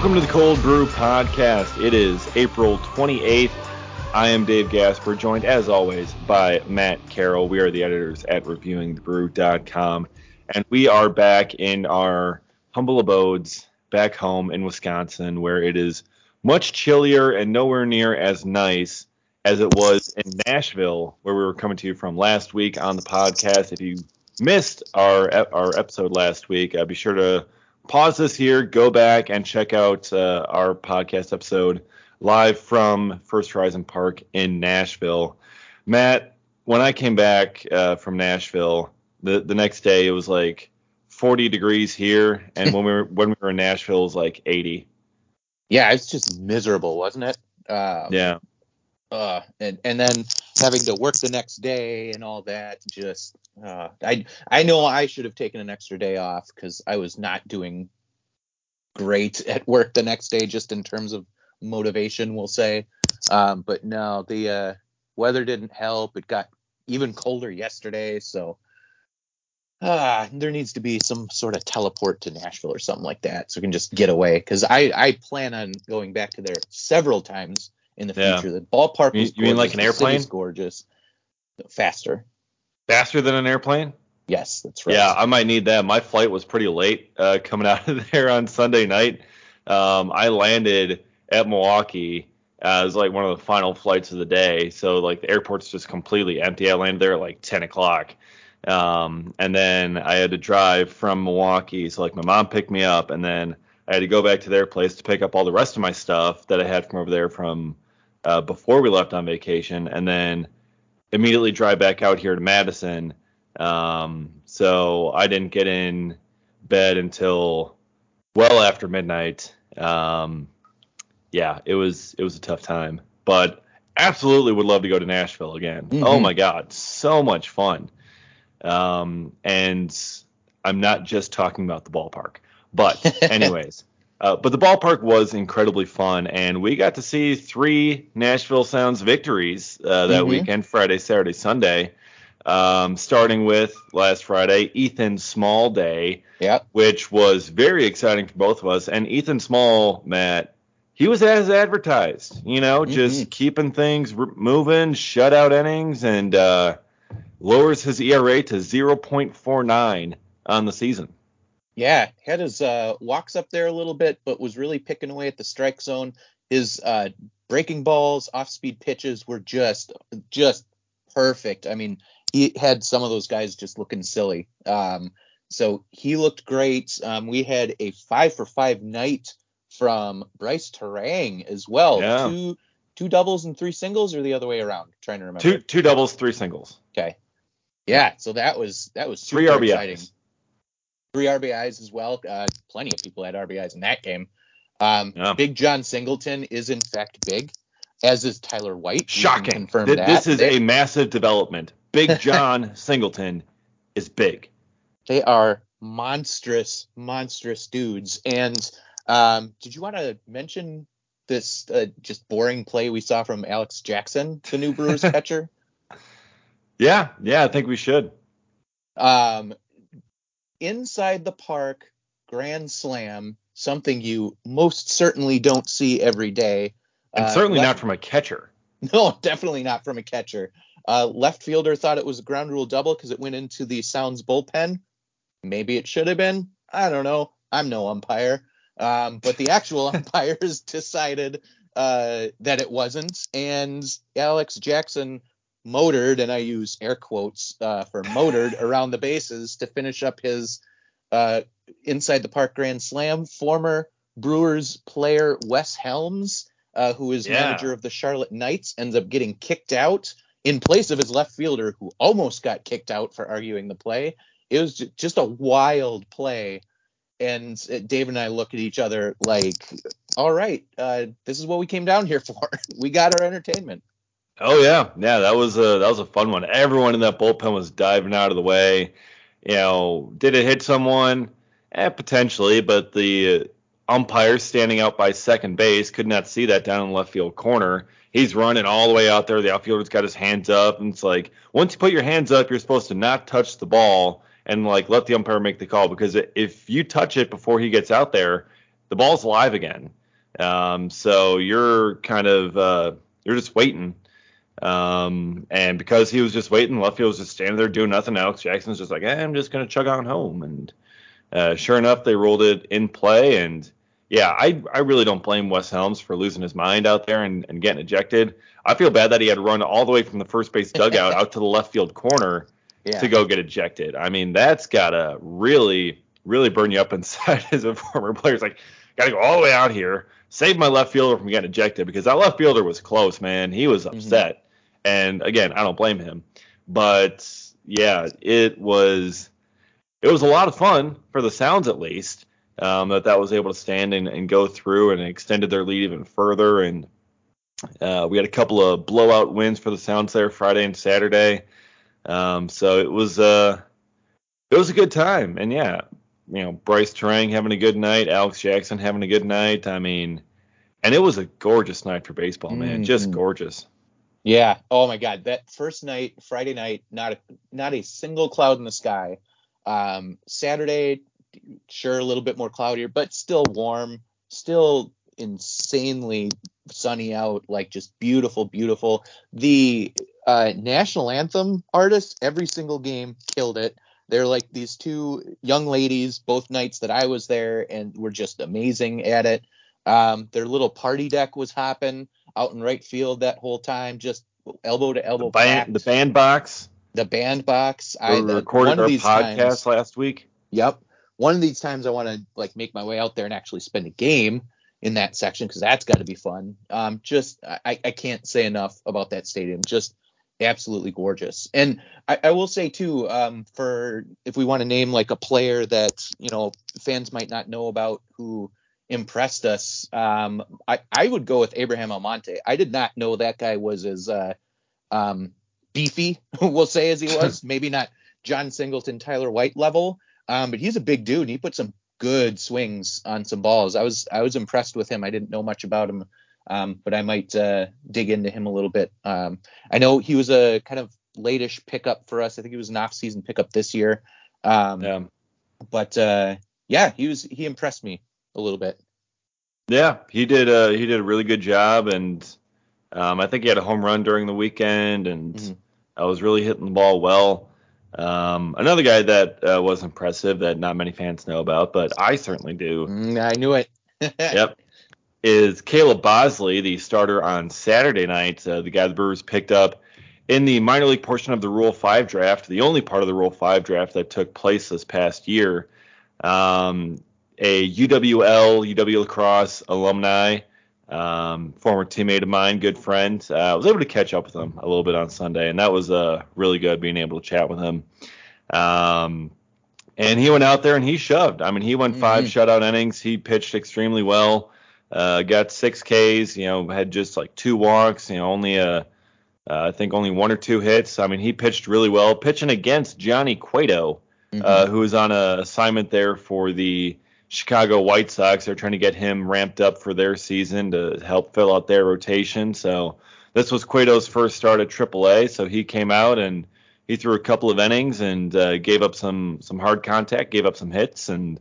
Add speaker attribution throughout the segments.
Speaker 1: Welcome to the Cold Brew Podcast. It is April 28th. I am Dave Gasper, joined as always by Matt Carroll. We are the editors at reviewingthebrew.com, and we are back in our humble abodes back home in Wisconsin, where it is much chillier and nowhere near as nice as it was in Nashville, where we were coming to you from last week on the podcast. If you missed our our episode last week, uh, be sure to pause this here, go back and check out uh, our podcast episode live from First Horizon Park in Nashville. Matt, when I came back uh, from Nashville, the the next day it was like 40 degrees here, and when we were when we were in Nashville, it was like 80.
Speaker 2: Yeah, it's just miserable, wasn't it?
Speaker 1: Um, yeah.
Speaker 2: Uh, and and then having to work the next day and all that, just uh, I I know I should have taken an extra day off because I was not doing great at work the next day, just in terms of motivation, we'll say. Um, but no, the uh, weather didn't help. It got even colder yesterday, so uh, there needs to be some sort of teleport to Nashville or something like that, so we can just get away. Because I I plan on going back to there several times in the
Speaker 1: Yeah.
Speaker 2: future. The ballpark
Speaker 1: You-
Speaker 2: was
Speaker 1: you mean like an airplane?
Speaker 2: gorgeous. Faster.
Speaker 1: Faster than an airplane?
Speaker 2: Yes, that's right.
Speaker 1: Yeah, I might need that. My flight was pretty late uh, coming out of there on Sunday night. Um, I landed at Milwaukee. Uh, it was like one of the final flights of the day, so like the airport's just completely empty. I landed there at like 10 o'clock, um, and then I had to drive from Milwaukee. So like my mom picked me up, and then I had to go back to their place to pick up all the rest of my stuff that I had from over there from uh, before we left on vacation, and then immediately drive back out here to Madison. Um, so I didn't get in bed until well after midnight. Um, yeah, it was it was a tough time, but absolutely would love to go to Nashville again.
Speaker 2: Mhm.
Speaker 1: Oh my God, so much fun. Um, and I'm not just talking about the ballpark, but anyways. Uh, but the ballpark was incredibly fun, and we got to see three Nashville Sounds victories uh, that
Speaker 2: Mhm.
Speaker 1: weekend Friday, Saturday, Sunday. Um, starting with last Friday, Ethan Small Day,
Speaker 2: Yep.
Speaker 1: which was very exciting for both of us. And Ethan Small, Matt, he was as advertised, you know, just keeping things r- moving, shutout innings, and uh, lowers his ERA to 0.49 on the season.
Speaker 2: Yeah, had his uh, walks up there a little bit, but was really picking away at the strike zone. His uh, breaking balls, off-speed pitches were just just perfect. I mean, he had some of those guys just looking silly. Um, so he looked great. Um, we had a five for five night from Brice Turang as well.
Speaker 1: Yeah.
Speaker 2: Two two doubles and three singles, or the other way around. trying to remember.
Speaker 1: Two two doubles, three singles.
Speaker 2: Okay. Yeah, so that was that was
Speaker 1: Three RBIs.
Speaker 2: exciting. Three RBIs as well. Uh, plenty of people had RBIs in that game. Um,
Speaker 1: Yeah.
Speaker 2: Big John Singleton is in fact big, as is Tyler White.
Speaker 1: Shocking.
Speaker 2: Confirm
Speaker 1: Th-
Speaker 2: that.
Speaker 1: This is
Speaker 2: they,
Speaker 1: a massive development. Big John Singleton is big.
Speaker 2: they are monstrous, monstrous dudes. And um, did you want to mention this uh, just boring play we saw from Alex Jackson, the new Brewers catcher?
Speaker 1: Yeah, yeah, I think we should.
Speaker 2: Um, inside the park, grand slam, something you most certainly don't see every day.
Speaker 1: And
Speaker 2: Uh,
Speaker 1: certainly
Speaker 2: left-
Speaker 1: not from a catcher.
Speaker 2: No, definitely not from a catcher. Uh, left fielder thought it was a ground rule double because it went into the Sounds bullpen. Maybe it should have been. I don't know. I'm no umpire. Um, but the actual umpires decided uh, that it wasn't. And Alex Jackson motored, and I use air quotes uh, for motored around the bases to finish up his uh, inside the park grand slam. Former Brewers player Wes Helms, uh, who is
Speaker 1: Yeah.
Speaker 2: manager of the Charlotte Knights, ends up getting kicked out in place of his left fielder, who almost got kicked out for arguing the play. It was just a wild play. And Dave and I look at each other like, all right, uh, this is what we came down here for. we got our entertainment.
Speaker 1: Oh yeah, yeah, that was a that was a fun one. Everyone in that bullpen was diving out of the way. You know, did it hit someone? Eh, potentially, but the umpire standing out by second base could not see that down in the left field corner. He's running all the way out there. The outfielder's got his hands up, and it's like once you put your hands up, you're supposed to not touch the ball and like let the umpire make the call because if you touch it before he gets out there, the ball's alive again. Um, so you're kind of uh, you're just waiting. Um, and because he was just waiting, left field was just standing there doing nothing. Alex Jackson's just like, eh, I'm just gonna chug on home. And uh, sure enough, they rolled it in play. And yeah, I I really don't blame Wes Helms for losing his mind out there and, and getting ejected. I feel bad that he had to run all the way from the first base dugout out to the left field corner yeah. to go get ejected. I mean, that's gotta really really burn you up inside as a former player. It's like, gotta go all the way out here, save my left fielder from getting ejected because that left fielder was close, man. He was mm-hmm. upset. Mm-hmm. And again, I don't blame him. But yeah, it was it was a lot of fun for the Sounds at least. Um, that that was able to stand and, and go through and extended their lead even further. And uh, we had a couple of blowout wins for the Sounds there Friday and Saturday. Um, so it was uh, it was a good time. And yeah, you know, Brice Turang having a good night, Alex Jackson having a good night. I mean, and it was a gorgeous night for baseball, man, mm-hmm. just gorgeous.
Speaker 2: Yeah. Oh my God, that first night, Friday night, not a not a single cloud in the sky. Um, Saturday, sure, a little bit more cloudier, but still warm, still insanely sunny out, like just beautiful, beautiful. The uh, national anthem artists, every single game killed it. They're like these two young ladies, both nights that I was there, and were just amazing at it. Um, their little party deck was hopping out in right field that whole time, just elbow to elbow.
Speaker 1: The band, the band box.
Speaker 2: The band box.
Speaker 1: We I recorded our podcast times, last week.
Speaker 2: Yep. One of these times I want to like make my way out there and actually spend a game in that section because that's got to be fun. Um, just I, I can't say enough about that stadium. Just absolutely gorgeous. And I, I will say too, um, for if we want to name like a player that you know fans might not know about who impressed us, um, I, I would go with Abraham Almonte. I did not know that guy was as uh, um, beefy, we'll say, as he was. Maybe not John Singleton, Tyler White level, um, but he's a big dude and he put some good swings on some balls. I was I was impressed with him. I didn't know much about him um, but I might uh, dig into him a little bit. Um, I know he was a kind of latish pickup for us. I think he was an off-season pickup this year. Um, yeah. But uh, yeah, he was he impressed me a little bit.
Speaker 1: Yeah, he did. Uh, he did a really good job, and um, I think he had a home run during the weekend, and mm-hmm. I was really hitting the ball well. Um, another guy that uh, was impressive that not many fans know about, but I certainly do.
Speaker 2: Mm, I knew it.
Speaker 1: yep is Caleb Bosley, the starter on Saturday night, uh, the guy the Brewers picked up in the minor league portion of the Rule 5 draft, the only part of the Rule 5 draft that took place this past year. Um, a UWL, UW La Crosse alumni, um, former teammate of mine, good friend. Uh, I was able to catch up with him a little bit on Sunday, and that was uh, really good being able to chat with him. Um, and he went out there and he shoved. I mean, he went 5 mm-hmm. shutout innings. He pitched extremely well. Uh, got six Ks. You know, had just like two walks. You know, only a uh, I think only one or two hits. I mean, he pitched really well. Pitching against Johnny Cueto, mm-hmm. uh, who was on a assignment there for the Chicago White Sox. They're trying to get him ramped up for their season to help fill out their rotation. So this was Cueto's first start at AAA. So he came out and he threw a couple of innings and uh, gave up some some hard contact, gave up some hits, and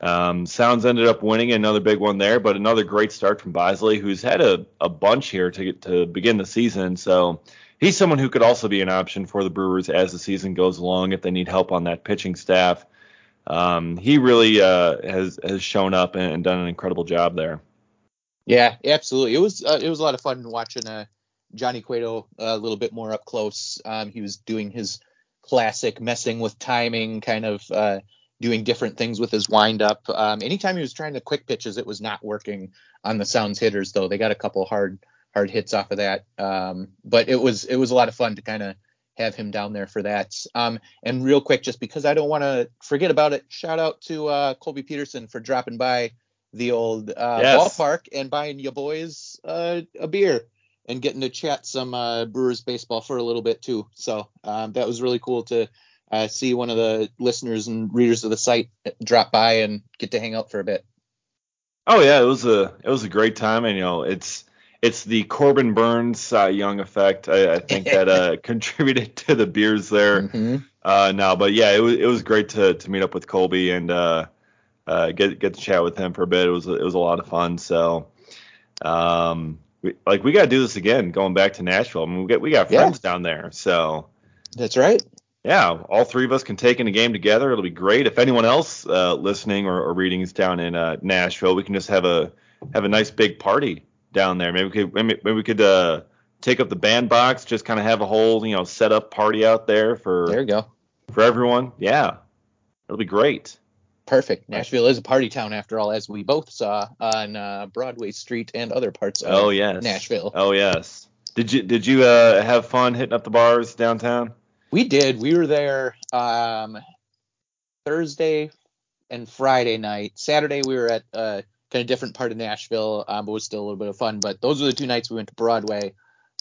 Speaker 1: um, Sounds ended up winning another big one there, but another great start from Bosley, who's had a, a bunch here to to begin the season. So he's someone who could also be an option for the Brewers as the season goes along if they need help on that pitching staff. Um, he really uh, has has shown up and, and, done an incredible job there.
Speaker 2: Yeah, absolutely. It was uh, it was a lot of fun watching uh, Johnny Cueto a little bit more up close. Um, he was doing his classic messing with timing kind of uh, doing different things with his windup. Um, anytime he was trying to quick pitches, it was not working on the Sounds hitters though. They got a couple hard hard hits off of that. Um, but it was it was a lot of fun to kind of have him down there for that. Um, and real quick, just because I don't want to forget about it, shout out to uh, Colby Peterson for dropping by the old uh, yes. ballpark and buying your boys uh, a beer and getting to chat some uh, Brewers baseball for a little bit too. So um, that was really cool to uh, see one of the listeners and readers of the site drop by and get to hang out for a bit.
Speaker 1: Oh yeah, it was a it was a great time, and you know it's it's the Corbin Burnes uh, Young effect. I, I think that uh, contributed to the beers there mm-hmm. uh, now, but yeah, it was it was great to to meet up with Colby and uh, uh, get get to chat with him for a bit. It was it was a lot of fun. So, um, we, like we got to do this again, going back to Nashville. I mean, we got we got friends yeah. down there, so
Speaker 2: that's right.
Speaker 1: Yeah, all three of us can take in a game together. It'll be great. If anyone else uh, listening or, or, reading is down in uh, Nashville, we can just have a have a nice big party down there. Maybe we could maybe, maybe we could uh, take up the bandbox, just kind of have a whole you know set up party out there for
Speaker 2: there you go
Speaker 1: for everyone. Yeah, it'll be great.
Speaker 2: Perfect. Nashville is a party town after all, as we both saw on uh, Broadway Street and other parts of
Speaker 1: oh, yes.
Speaker 2: Nashville.
Speaker 1: Oh yes. Did you did you uh, have fun hitting up the bars downtown?
Speaker 2: We did. We were there um, Thursday and Friday night. Saturday we were at a uh, kind of different part of Nashville, um, but was still a little bit of fun. But those were the two nights we went to Broadway.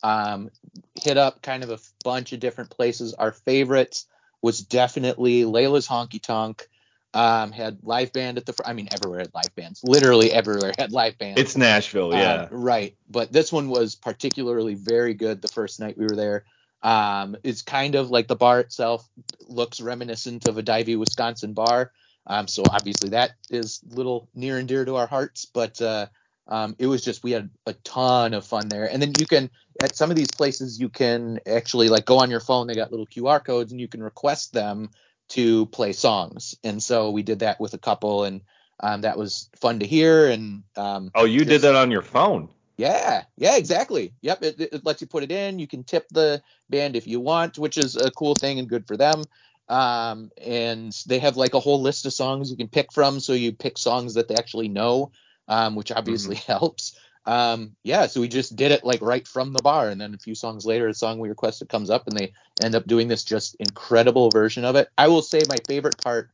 Speaker 2: Um, hit up kind of a bunch of different places. Our favorites was definitely Layla's Honky Tonk. Um, had live band at the. Front. I mean, everywhere had live bands. Literally everywhere had live bands.
Speaker 1: It's Nashville, yeah. Uh,
Speaker 2: right, but this one was particularly very good. The first night we were there, um, it's kind of like the bar itself looks reminiscent of a Divey, Wisconsin bar. Um, so obviously that is little near and dear to our hearts. But uh, um, it was just we had a ton of fun there. And then you can at some of these places you can actually like go on your phone. They got little QR codes and you can request them to play songs. And so we did that with a couple, and um, that was fun to hear. And um,
Speaker 1: oh, you just, did that on your phone?
Speaker 2: Yeah, yeah, exactly. Yep, it, it, lets you put it in. You can tip the band if you want, which is a cool thing and good for them. Um, and they have like a whole list of songs you can pick from, so you pick songs that they actually know, um, which obviously mm-hmm. helps. Um, yeah, so we just did it like right from the bar, and then a few songs later, a song we requested comes up, and they end up doing this just incredible version of it. I will say my favorite part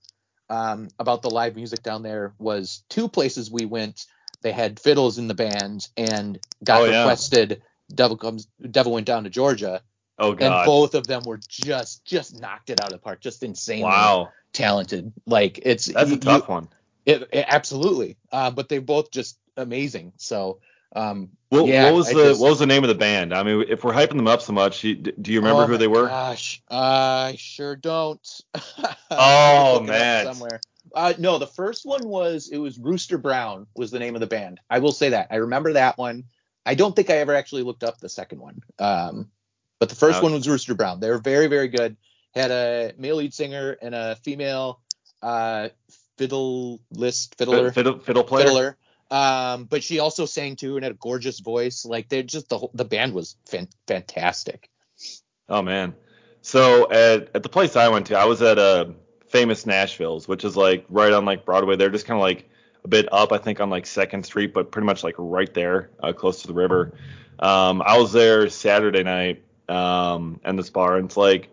Speaker 2: um, about the live music down there was two places we went they had fiddles in the band and got oh, requested yeah. Devil comes Devil went down to Georgia.
Speaker 1: Oh god.
Speaker 2: And both of them were just just knocked it out of the park. Just insanely
Speaker 1: wow.
Speaker 2: talented. Like it's
Speaker 1: That's you, a tough
Speaker 2: you,
Speaker 1: one.
Speaker 2: It, it, absolutely. Uh, but they both just amazing. So um,
Speaker 1: what,
Speaker 2: yeah,
Speaker 1: what was I the just, what was the name of the band? I mean, if we're hyping them up so much, do you remember
Speaker 2: oh
Speaker 1: who they were?
Speaker 2: Gosh, I sure don't.
Speaker 1: oh man,
Speaker 2: somewhere. Uh, no, the first one was it was Rooster Brown was the name of the band. I will say that I remember that one. I don't think I ever actually looked up the second one. Um, but the first one was Rooster Brown. They were very very good. Had a male lead singer and a female uh, fiddle list fiddler
Speaker 1: fiddle, fiddle player.
Speaker 2: Fiddler. Um, but she also sang too and had a gorgeous voice. Like they just the whole, the band was fan- fantastic.
Speaker 1: Oh man. So at at the place I went to, I was at a famous Nashville's, which is like right on like Broadway. They're just kind of like a bit up, I think, on like Second Street, but pretty much like right there, uh, close to the river. Um, I was there Saturday night, um, and this bar, and it's like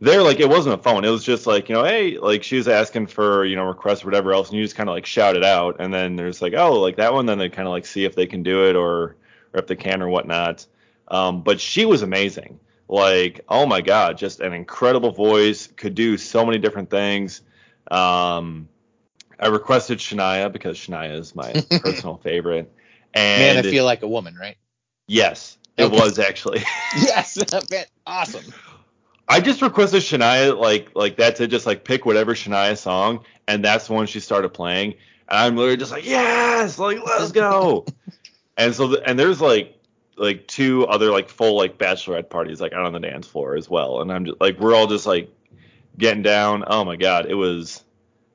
Speaker 1: there, like it wasn't a phone. It was just like you know, hey, like she was asking for you know requests or whatever else, and you just kind of like shout it out, and then there's like oh like that one, then they kind of like see if they can do it or or if they can or whatnot. Um, but she was amazing like oh my god just an incredible voice could do so many different things. Um i requested shania because shania is my personal favorite. And
Speaker 2: man i feel like a woman right?
Speaker 1: Yes it was actually.
Speaker 2: Yes awesome.
Speaker 1: I just requested shania like like that's it just like pick whatever shania song and that's the one she started playing. And i'm literally just like yes like let's go. And so the, and there's like like two other like full like bachelorette parties like out on the dance floor as well, and I'm just like we're all just like getting down. Oh my god, it was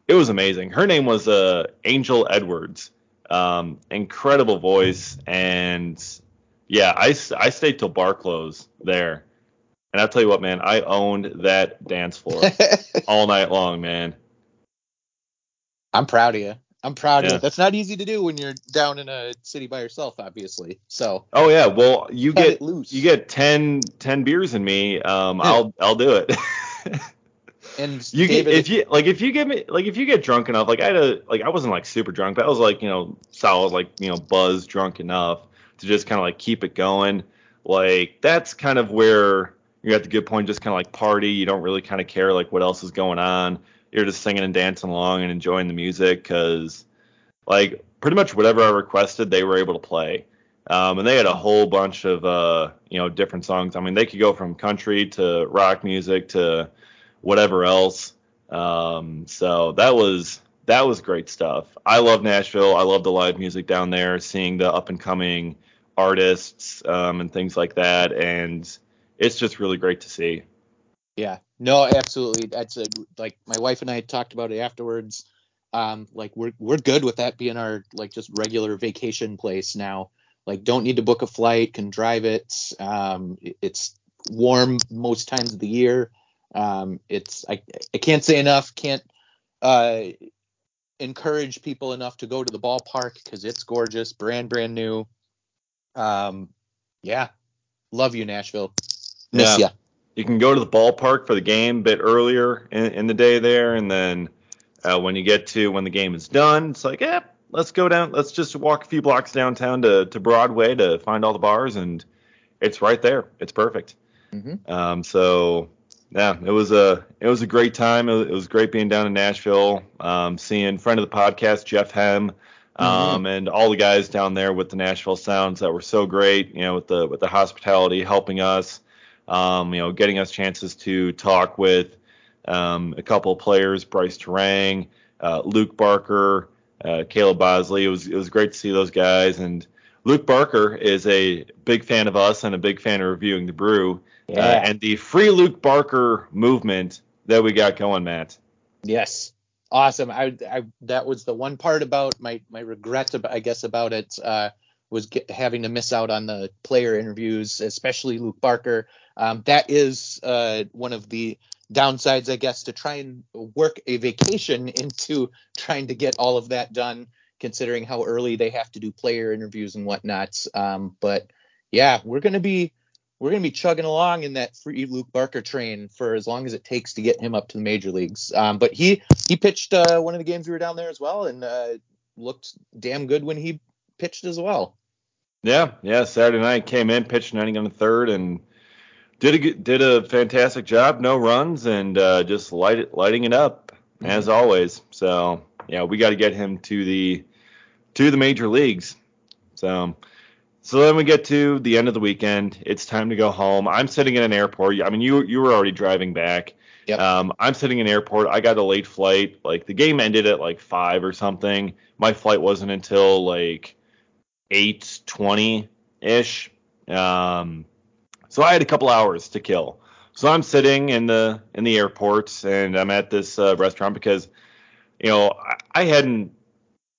Speaker 1: it was amazing. Her name was uh Angel Edwards. Um, incredible voice and yeah, I I stayed till bar close there. And I'll tell you what, man, I owned that dance floor all night long, man.
Speaker 2: I'm proud of you. I'm proud yeah. of it. That's not easy to do when you're down in a city by yourself, obviously. So.
Speaker 1: Oh yeah, well you get you get 10, 10 beers in me. Um, yeah. I'll I'll do it.
Speaker 2: and
Speaker 1: you David, get, if you like if you get me like if you get drunk enough, like I had a like I wasn't like super drunk, but I was like you know solid like you know buzz drunk enough to just kind of like keep it going. Like that's kind of where you're at the good point, just kind of like party. You don't really kind of care like what else is going on you're just singing and dancing along and enjoying the music because like pretty much whatever I requested they were able to play. Um, and they had a whole bunch of uh, you know different songs. I mean, they could go from country to rock music to whatever else. Um, so that was that was great stuff. I love Nashville. I love the live music down there, seeing the up and coming artists um, and things like that, and it's just really great to see.
Speaker 2: Yeah, no, absolutely. That's a, like my wife and I talked about it afterwards. Um, like we're we're good with that being our like just regular vacation place now. Like don't need to book a flight, can drive it. Um, it's warm most times of the year. Um, it's I I can't say enough. Can't uh, encourage people enough to go to the ballpark because it's gorgeous, brand brand new. Um, yeah, love you Nashville. Miss
Speaker 1: Yeah.
Speaker 2: ya.
Speaker 1: You can go to the ballpark for the game a bit earlier in, in the day there, and then uh, when you get to when the game is done, it's like, yeah, let's go down. Let's just walk a few blocks downtown to to Broadway to find all the bars, and it's right there. It's perfect.
Speaker 2: Mhm.
Speaker 1: Um, so yeah, it was a it was a great time. It was, it was great being down in Nashville, um, seeing friend of the podcast Jeff Hem, um, and all the guys down there with the Nashville Sounds that were so great. You know, with the with the hospitality, helping us, um, you know, getting us chances to talk with um, a couple of players, Brice Turang, uh, Luke Barker, uh, Caleb Bosley. It was it was great to see those guys and. Luke Barker is a big fan of us and a big fan of reviewing the brew. Uh, and the free Luke Barker movement that we got going, Matt.
Speaker 2: Yes. Awesome. I, I that was the one part about my my regret about, I guess about it uh, was get, having to miss out on the player interviews, especially Luke Barker. Um, that is uh, one of the downsides, I guess, to try and work a vacation into trying to get all of that done, considering how early they have to do player interviews and whatnot. Um, but yeah, we're gonna be we're gonna be chugging along in that free Luke Barker train for as long as it takes to get him up to the major leagues. Um, but he he pitched uh, one of the games we were down there as well, and uh, looked damn good when he pitched as well.
Speaker 1: Yeah, yeah. Saturday night came in, pitched an inning on the third, and did a did a fantastic job. No runs and uh, just light it, lighting it up as always. So yeah, we got to get him to the to the major leagues. So so then we get to the end of the weekend. It's time to go home. I'm sitting in an airport. I mean, you you were already driving back.
Speaker 2: Yep.
Speaker 1: Um, I'm sitting in an airport. I got a late flight. Like the game ended at like five or something. My flight wasn't until like eight twenty ish. Um, so I had a couple hours to kill. So I'm sitting in the in the airport and I'm at this uh, restaurant because you know I, I hadn't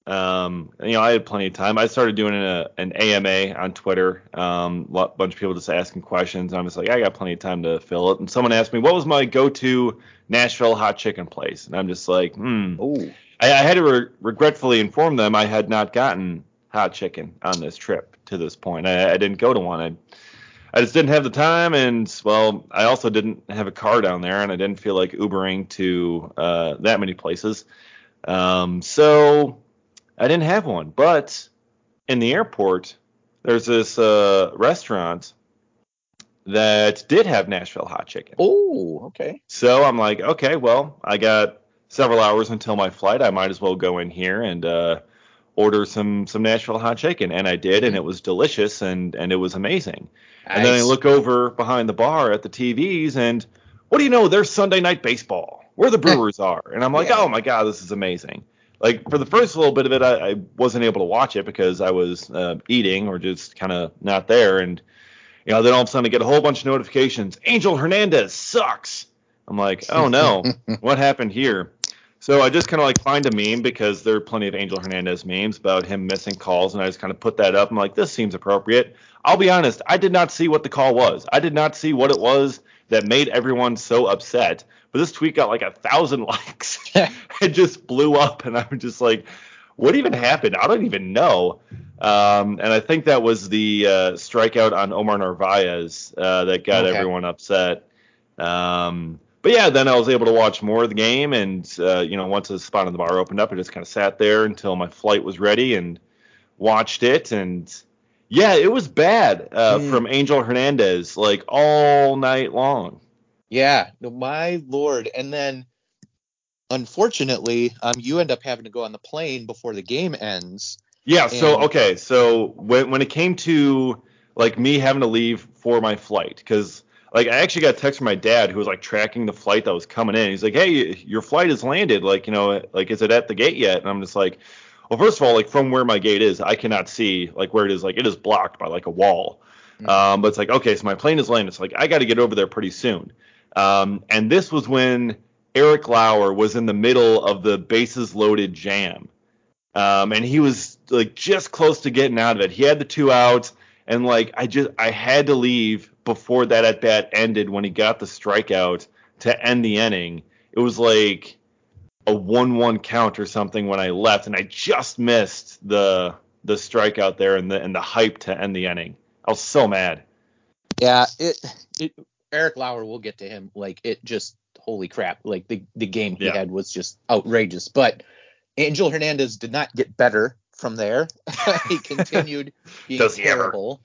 Speaker 1: um, you know I had plenty of time. I started doing a, an AMA on Twitter. Um, a bunch of people just asking questions. And I'm just like I got plenty of time to fill it. And someone asked me what was my go-to Nashville hot chicken place, and I'm just like hmm.
Speaker 2: Oh,
Speaker 1: I, I had to re- regretfully inform them I had not gotten hot chicken on this trip to this point. I, I didn't go to one. I, I just didn't have the time, and well, I also didn't have a car down there, and I didn't feel like Ubering to uh, that many places. Um, so I didn't have one. But in the airport, there's this uh, restaurant that did have Nashville hot chicken.
Speaker 2: oh, okay.
Speaker 1: So I'm like, okay, well, I got several hours until my flight. I might as well go in here and uh, order some some Nashville hot chicken, and I did, and it was delicious and and it was amazing. And then I look over behind the bar at the TVs, and what do you know? There's Sunday night baseball, where the Brewers are, and I'm like,
Speaker 2: Yeah.
Speaker 1: oh my god, this is amazing. Like for the first little bit of it, I, I wasn't able to watch it because I was uh, eating or just kind of not there, and you know, then all of a sudden I get a whole bunch of notifications. Angel Hernandez sucks. I'm like, oh no, what happened here? So I just kind of like find a meme because there are plenty of Angel Hernandez memes about him missing calls, and I just kind of put that up. I'm like, this seems appropriate. I'll be honest, I did not see what the call was. I did not see what it was that made everyone so upset. But this tweet got like a thousand likes. it just blew up, and I'm just like, what even happened? I don't even know. Um, and I think that was the uh, strikeout on Omar Narvaez uh, that got
Speaker 2: Okay.
Speaker 1: everyone upset. Um, but yeah, then I was able to watch more of the game, and uh, you know, once the spot on the bar opened up, I just kind of sat there until my flight was ready and watched it. And yeah, it was bad uh,
Speaker 2: Hmm.
Speaker 1: from Angel Hernandez like all night long.
Speaker 2: Yeah, no, my lord. And then, unfortunately, um, you end up having to go on the plane before the game ends.
Speaker 1: Yeah. So okay. So when when it came to like me having to leave for my flight, because like I actually got a text from my dad who was like tracking the flight that was coming in. He's like, "Hey, your flight has landed. Like, you know, like is it at the gate yet?" And I'm just like, "Well, first of all, like from where my gate is, I cannot see like where it is. Like it is blocked by like a wall. Mm-hmm. Um, but it's like, okay, so my plane is landed. It's like I got to get over there pretty soon. Um, and this was when Eric Lauer was in the middle of the bases loaded jam. Um, and he was like just close to getting out of it. He had the two outs, and like I just I had to leave before that at bat ended when he got the strikeout to end the inning. It was like a one-one count or something when I left, and I just missed the the strikeout there and the and the hype to end the inning. I was so mad.
Speaker 2: Yeah, it, it Eric Lauer, we'll get to him. Like it just holy crap, like the the game he yeah. had was just outrageous. But Angel Hernandez did not get better from there. he continued being Does terrible.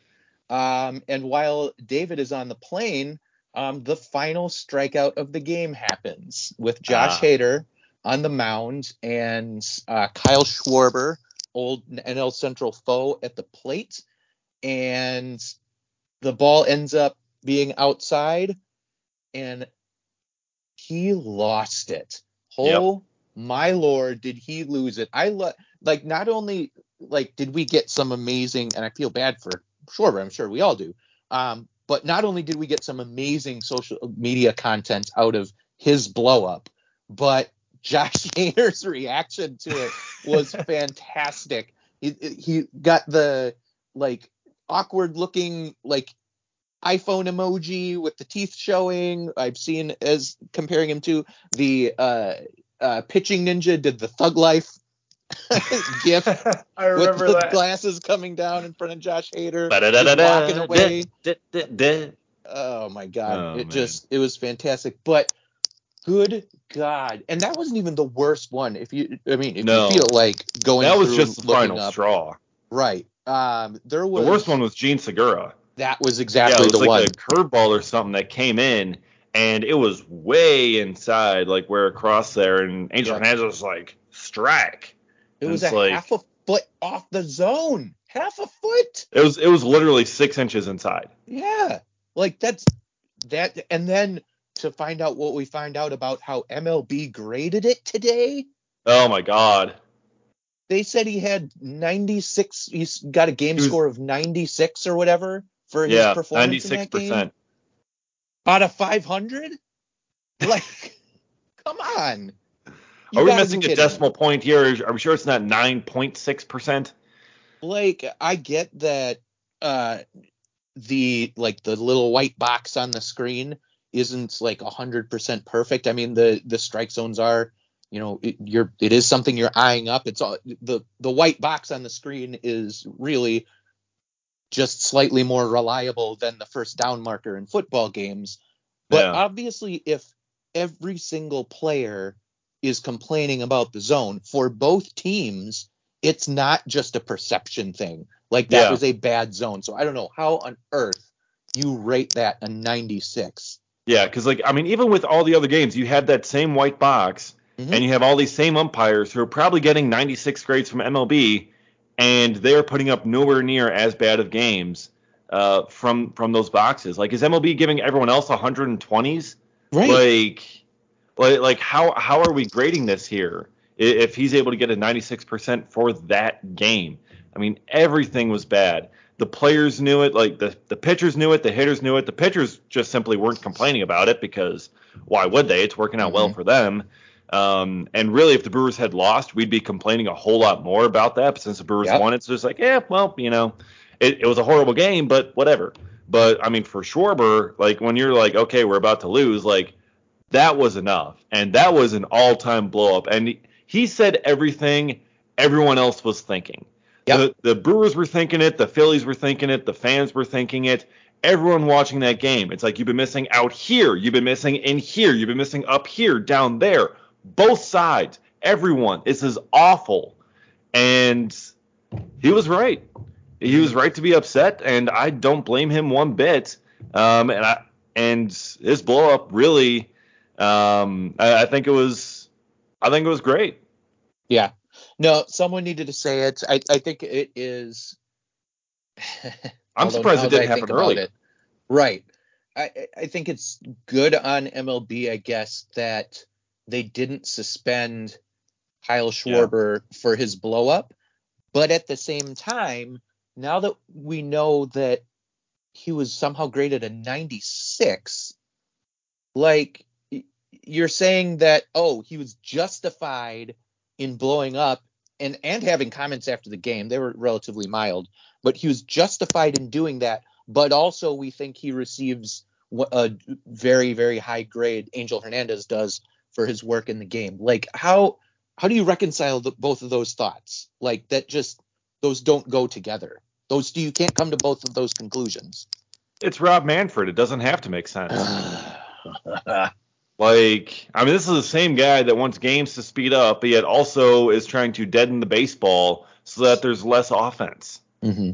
Speaker 2: Um, and while David is on the plane, um, the final strikeout of the game happens with Josh uh. Hader on the mound and uh, Kyle Schwarber, old NL Central foe, at the plate. And the ball ends up being outside, and he lost it. Oh yep. my lord, did he lose it? I lo- like not only like did we get some amazing, and I feel bad for Schwarber, I'm sure we all do. Um, but not only did we get some amazing social media content out of his blow up, but Josh Hader's reaction to it was fantastic. He, he got the like awkward looking like iPhone emoji with the teeth showing. I've seen as comparing him to the uh, uh, pitching ninja did the thug life gif I remember with the that. glasses coming down in front of Josh Hader, walking away. Oh my god, oh, it man. just it was fantastic. But good god, and that wasn't even the worst one. If you, I mean, if no. you feel like going,
Speaker 1: that was just the final up, straw.
Speaker 2: Right. Um, there was
Speaker 1: the worst one was Jean Segura.
Speaker 2: That was exactly yeah, it was
Speaker 1: the
Speaker 2: like
Speaker 1: one. a curveball or something that came in, and it was way inside, like where across there, and Angel yeah. Hernandez was like strike.
Speaker 2: It was a like, half a foot off the zone. Half a foot.
Speaker 1: It was it was literally six inches inside.
Speaker 2: Yeah, like that's that, and then to find out what we find out about how MLB graded it today.
Speaker 1: Oh my god.
Speaker 2: They said he had 96. He's got a game was, score of 96 or whatever for his yeah, performance 96%. in that game? Out of 500? Like, come on.
Speaker 1: You Are we missing a decimal point here? Are we sure it's not 9.6%?
Speaker 2: Blake, I get that uh, the like the little white box on the screen isn't like 100% perfect. I mean, the the strike zones are you know it, you're it is something you're eyeing up it's all the the white box on the screen is really just slightly more reliable than the first down marker in football games. But yeah. obviously, if every single player is complaining about the zone for both teams, it's not just a perception thing. Like that yeah. was a bad zone. So I don't know how on earth you rate that a 96.
Speaker 1: Yeah, because like I mean, even with all the other games, you have that same white box, mm-hmm. and you have all these same umpires who are probably getting 96 grades from MLB, and they're putting up nowhere near as bad of games uh, from from those boxes. Like, is MLB giving everyone else 120s? Right. Like, like, like how how are we grading this here? If he's able to get a 96% for that game, I mean, everything was bad. The players knew it, like the the pitchers knew it, the hitters knew it. The pitchers just simply weren't complaining about it because why would they? It's working out mm-hmm. well for them. Um, and really, if the Brewers had lost, we'd be complaining a whole lot more about that. But since the Brewers yep. won, it's just like, yeah, well, you know, it, it was a horrible game, but whatever. But I mean, for Schwarber, like when you're like, okay, we're about to lose, like that was enough, and that was an all-time blow-up. And he, he said everything everyone else was thinking. Yep. The, the Brewers were thinking it, the Phillies were thinking it, the fans were thinking it. Everyone watching that game, it's like you've been missing out here, you've been missing in here, you've been missing up here, down there both sides, everyone. This is awful. And he was right. He was right to be upset, and I don't blame him one bit. Um, and I and his blow up really, um, I, I think it was, I think it was great.
Speaker 2: Yeah. No, someone needed to say it. I, I think it is.
Speaker 1: I'm surprised it didn't happen earlier.
Speaker 2: It, right. I, I think it's good on MLB, I guess, that they didn't suspend Kyle Schwarber yeah. for his blow up. But at the same time, now that we know that he was somehow graded a 96, like you're saying that, oh, he was justified in blowing up and, and having comments after the game. They were relatively mild, but he was justified in doing that. But also, we think he receives a very, very high grade Angel Hernandez does for his work in the game. Like, how how do you reconcile the, both of those thoughts? Like that just those don't go together. Those do you can't come to both of those conclusions.
Speaker 1: It's Rob Manfred. It doesn't have to make sense. like, I mean, this is the same guy that wants games to speed up, but yet also is trying to deaden the baseball so that there's less offense.
Speaker 2: Mm-hmm.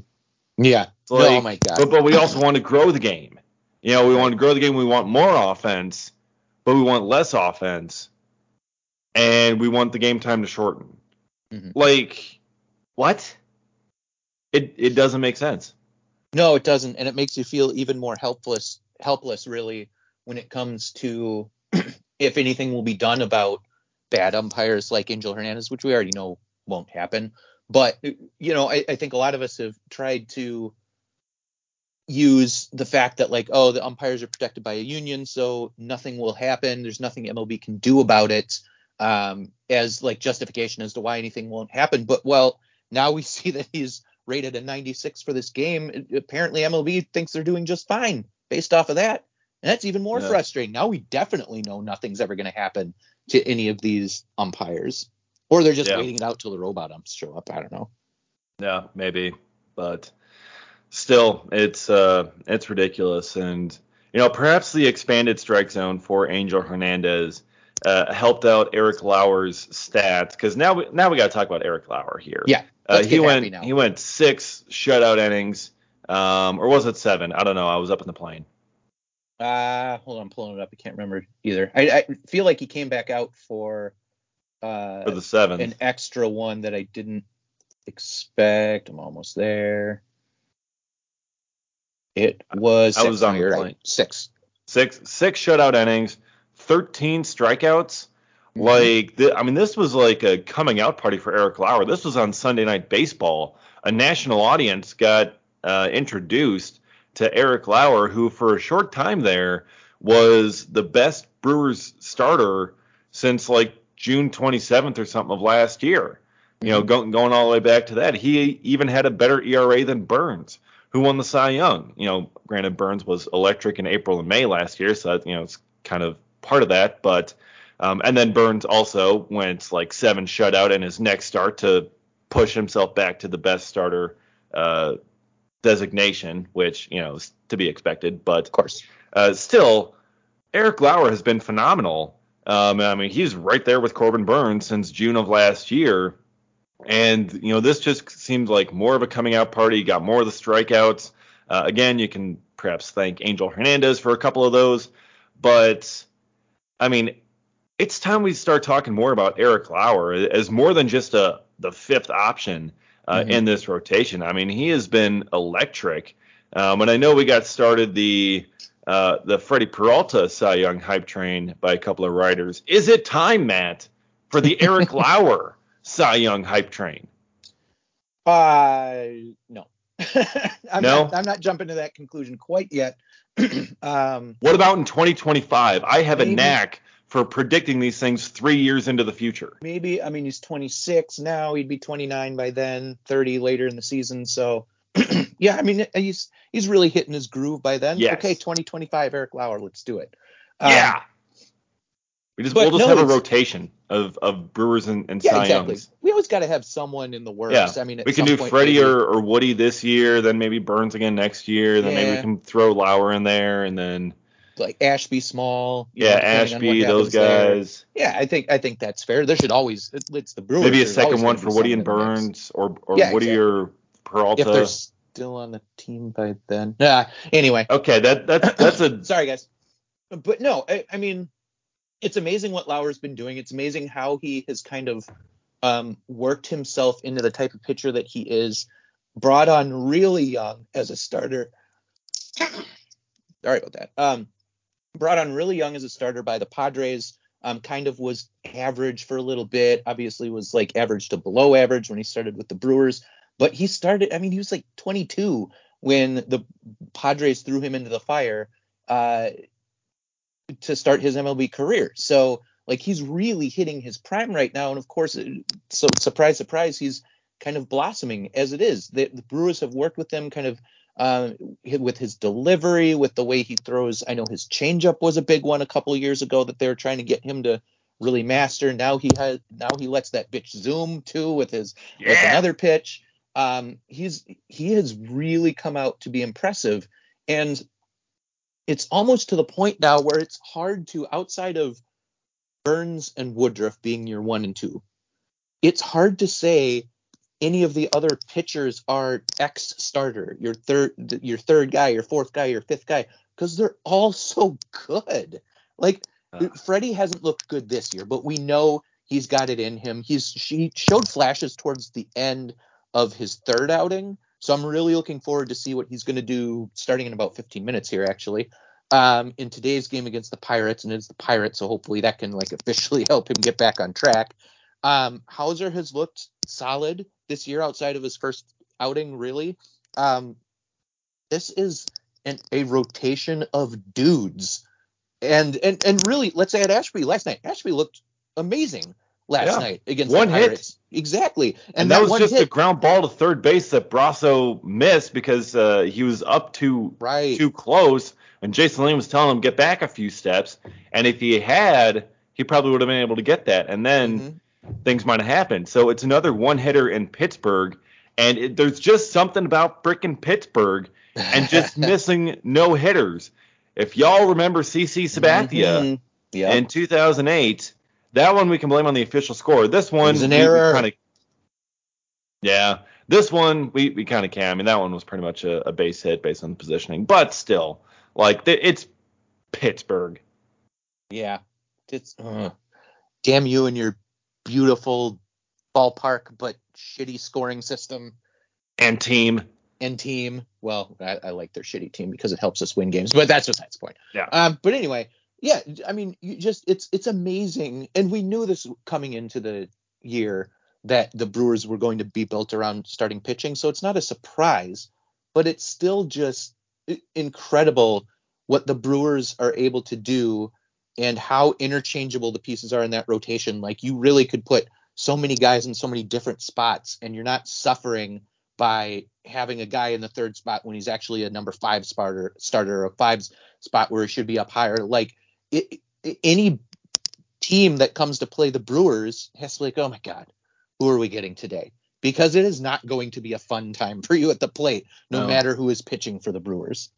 Speaker 2: Yeah.
Speaker 1: Like, oh my god. But, but we also want to grow the game. You know, we want to grow the game. We want more offense, but we want less offense and we want the game time to shorten. Mm-hmm. Like, what? It it doesn't make sense.
Speaker 2: No, it doesn't, and it makes you feel even more helpless. Helpless, really, when it comes to if anything will be done about bad umpires like Angel Hernandez, which we already know won't happen. But you know, I, I think a lot of us have tried to use the fact that like oh the umpires are protected by a union so nothing will happen there's nothing mlb can do about it um, as like justification as to why anything won't happen. But well, now we see that he's rated a 96 for this game. Apparently, MLB thinks they're doing just fine based off of that. And that's even more yeah. frustrating. Now we definitely know nothing's ever going to happen to any of these umpires, or they're just yeah. waiting it out till the robot umps show up. I don't know.
Speaker 1: Yeah, maybe, but still, it's uh, it's ridiculous. And you know, perhaps the expanded strike zone for Angel Hernandez uh, helped out Eric Lauer's stats because now we now we got to talk about Eric Lauer here.
Speaker 2: Yeah,
Speaker 1: uh, he went he went six shutout innings, um, or was it seven? I don't know. I was up in the plane.
Speaker 2: Uh, hold on, I'm pulling it up. I can't remember either. I, I feel like he came back out for uh
Speaker 1: for the seven,
Speaker 2: an extra one that I didn't expect. I'm almost there. It was.
Speaker 1: I was on your right.
Speaker 2: Six.
Speaker 1: Six six shutout innings. 13 strikeouts. Mm-hmm. Like, th- I mean, this was like a coming out party for Eric Lauer. This was on Sunday Night Baseball. A national audience got uh, introduced to Eric Lauer, who for a short time there was the best Brewers starter since like June 27th or something of last year. You know, mm-hmm. going all the way back to that, he even had a better ERA than Burnes, who won the Cy Young. You know, granted Burnes was electric in April and May last year, so that, you know it's kind of part of that. But um, and then Burnes also went like seven shutout in his next start to push himself back to the best starter uh, designation, which you know is to be expected. But
Speaker 2: of course,
Speaker 1: uh, still, Eric Lauer has been phenomenal. Um, I mean, he's right there with Corbin Burnes since June of last year. And, you know, this just seems like more of a coming out party. got more of the strikeouts. Uh, again, you can perhaps thank Angel Hernandez for a couple of those. But I mean, it's time we start talking more about Eric Lauer as more than just a the fifth option uh, mm-hmm. in this rotation. I mean, he has been electric. Um, and I know we got started the uh, the Freddie Peralta Cy Young hype train by a couple of writers. Is it time, Matt, for the Eric Lauer Cy Young hype train?
Speaker 2: Uh, no. I'm
Speaker 1: no,
Speaker 2: not, I'm not jumping to that conclusion quite yet.
Speaker 1: um, what about in 2025? I have maybe, a knack for predicting these things three years into the future.
Speaker 2: Maybe, I mean, he's 26 now. He'd be 29 by then, 30 later in the season. So, yeah, I mean, he's he's really hitting his groove by then.
Speaker 1: Yes.
Speaker 2: Okay, 2025, Eric Lauer, let's do it.
Speaker 1: Yeah. Um, we just we'll just no, have a rotation of, of Brewers and, and yeah, exactly.
Speaker 2: We always got to have someone in the works.
Speaker 1: Yeah.
Speaker 2: I mean,
Speaker 1: we can do Freddie or, or Woody this year, then maybe Burnes again next year, then yeah. maybe we can throw Lauer in there, and then
Speaker 2: like Ashby Small.
Speaker 1: Yeah, know, Ashby, those guys.
Speaker 2: There. Yeah, I think I think that's fair. There should always it's the Brewers.
Speaker 1: Maybe a second one for Woody and Burnes, or or yeah, Woody exactly. or Peralta.
Speaker 2: If they're still on the team by then. Yeah. Anyway.
Speaker 1: Okay, that that that's a.
Speaker 2: Sorry, guys. But no, I, I mean it's amazing what Lauer's been doing. It's amazing how he has kind of um, worked himself into the type of pitcher that he is. Brought on really young as a starter. Sorry about that. Um, brought on really young as a starter by the Padres. Um, kind of was average for a little bit. Obviously, was like average to below average when he started with the Brewers. But he started. I mean, he was like 22 when the Padres threw him into the fire uh, to start his MLB career. So like he's really hitting his prime right now. And of course, so surprise, surprise, he's kind of blossoming as it is. The, the Brewers have worked with him kind of uh, with his delivery, with the way he throws. I know his changeup was a big one a couple of years ago that they were trying to get him to really master. Now he has now he lets that bitch zoom too with his yeah. with another pitch. Um, he's he has really come out to be impressive, and it's almost to the point now where it's hard to outside of Burnes and Woodruff being your one and two. It's hard to say any of the other pitchers are X starter, your third, your third guy, your fourth guy, your fifth guy, because they're all so good. Like uh. Freddie hasn't looked good this year, but we know he's got it in him. He's he showed flashes towards the end of his third outing, so I'm really looking forward to see what he's going to do starting in about 15 minutes here, actually. Um, in today's game against the Pirates, and it's the Pirates, so hopefully that can like officially help him get back on track. Um, Houser has looked solid this year outside of his first outing, really. Um, this is an, a rotation of dudes. And, and and really, let's say at Ashby last night. Ashby looked amazing last yeah. night against one the Pirates. Hit. Exactly.
Speaker 1: And, and that, that, was just hit, a ground ball to third base that Brosseau missed because uh, he was up too right. too close. And Jason Lane was telling him get back a few steps. And if he had, he probably would have been able to get that. And then mm-hmm things might have happened. So it's another one hitter in Pittsburgh, and it, there's just something about freaking Pittsburgh and just missing no hitters. If y'all remember CC Sabathia mm-hmm. yep. in 2008, that one we can blame on the official score. This one,
Speaker 2: an we, error.
Speaker 1: Kinda, yeah, this one we, we kind of can. I mean, that one was pretty much a, a, base hit based on the positioning, but still, like it's Pittsburgh.
Speaker 2: Yeah, it's uh, damn you and your beautiful ballpark, but shitty scoring system.
Speaker 1: And team.
Speaker 2: And team. Well, I, I, like their shitty team because it helps us win games, but that's besides the point.
Speaker 1: Yeah.
Speaker 2: Um, but anyway, yeah, I mean, you just it's it's amazing, and we knew this coming into the year that the Brewers were going to be built around starting pitching, so it's not a surprise, but it's still just incredible what the Brewers are able to do and how interchangeable the pieces are in that rotation. Like you really could put so many guys in so many different spots, and you're not suffering by having a guy in the third spot when he's actually a number five starter, starter, a five spot where he should be up higher. Like it, it, any team that comes to play the Brewers has to be like, oh my god, who are we getting today? Because it is not going to be a fun time for you at the plate, no, no. matter who is pitching for the Brewers.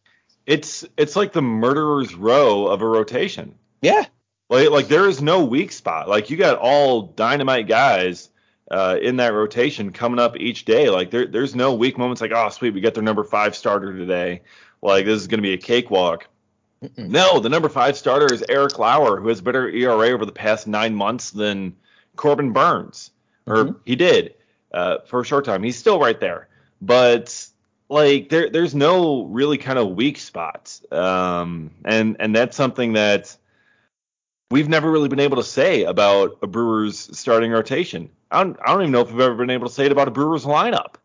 Speaker 1: It's it's like the murderer's row of a rotation.
Speaker 2: Yeah.
Speaker 1: Like like there is no weak spot. Like you got all dynamite guys uh, in that rotation coming up each day. Like there there's no weak moments like oh sweet we get their number five starter today. Like this is going to be a cakewalk. Mm-mm. No, the number five starter is Eric Lauer, who has better ERA over the past nine months than Corbin Burnes, or mm-hmm. he did uh, for a short time. He's still right there, but like there there's no really kind of weak spots, um, and and that's something that we've never really been able to say about a Brewers starting rotation. I don't, I don't even know if we've ever been able to say it about a Brewers lineup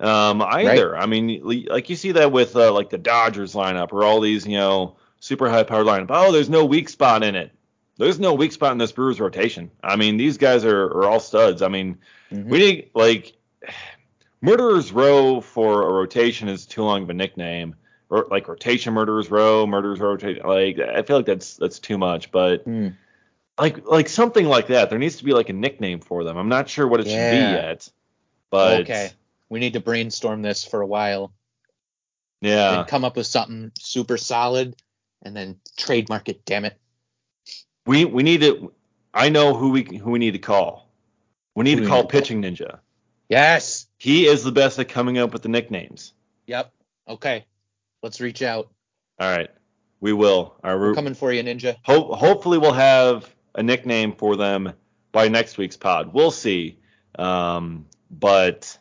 Speaker 1: um, either. Right. I mean, like you see that with uh, like the Dodgers lineup or all these, you know, super high powered lineup. Oh, there's no weak spot in it. There's no weak spot in this Brewers rotation. I mean, these guys are, are all studs. I mean, mm-hmm. we need like Murderers Row for a rotation is too long of a nickname like rotation murderers row, murderers rotation. Like I feel like that's that's too much, but mm. like like something like that. There needs to be like a nickname for them. I'm not sure what it yeah. should be yet, but
Speaker 2: okay, we need to brainstorm this for a while.
Speaker 1: Yeah,
Speaker 2: and come up with something super solid, and then trademark it. Damn it.
Speaker 1: We we need to. I know who we who we need to call. We need who to call Pitching call? Ninja.
Speaker 2: Yes.
Speaker 1: He is the best at coming up with the nicknames.
Speaker 2: Yep. Okay. Let's reach out.
Speaker 1: All right, we will.
Speaker 2: Right, we're, we're coming for you, Ninja.
Speaker 1: Ho- hopefully, we'll have a nickname for them by next week's pod. We'll see. Um, but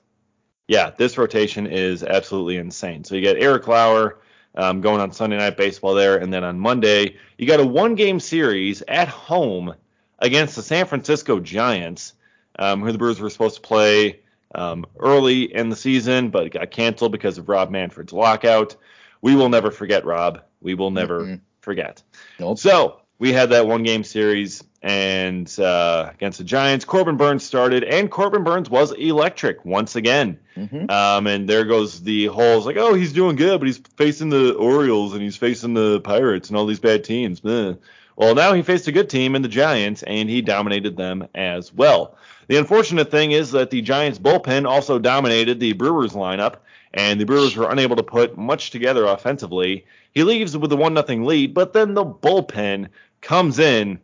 Speaker 1: yeah, this rotation is absolutely insane. So you get Eric Lauer, um, going on Sunday Night Baseball there. And then on Monday, you got a one game series at home against the San Francisco Giants, um, who the Brewers were supposed to play um, early in the season, but got canceled because of Rob Manfred's lockout. We will never forget, Rob. We will never mm-hmm. forget.
Speaker 2: Nope.
Speaker 1: So we had that one game series and uh, against the Giants, Corbin Burnes started, and Corbin Burnes was electric once again. Mm-hmm. Um, and there goes the whole like, oh, he's doing good, but he's facing the Orioles and he's facing the Pirates and all these bad teams. Well, now he faced a good team in the Giants, and he dominated them as well. The unfortunate thing is that the Giants bullpen also dominated the Brewers lineup, and the Brewers were unable to put much together offensively. He leaves with a one nothing lead, but then the bullpen comes in,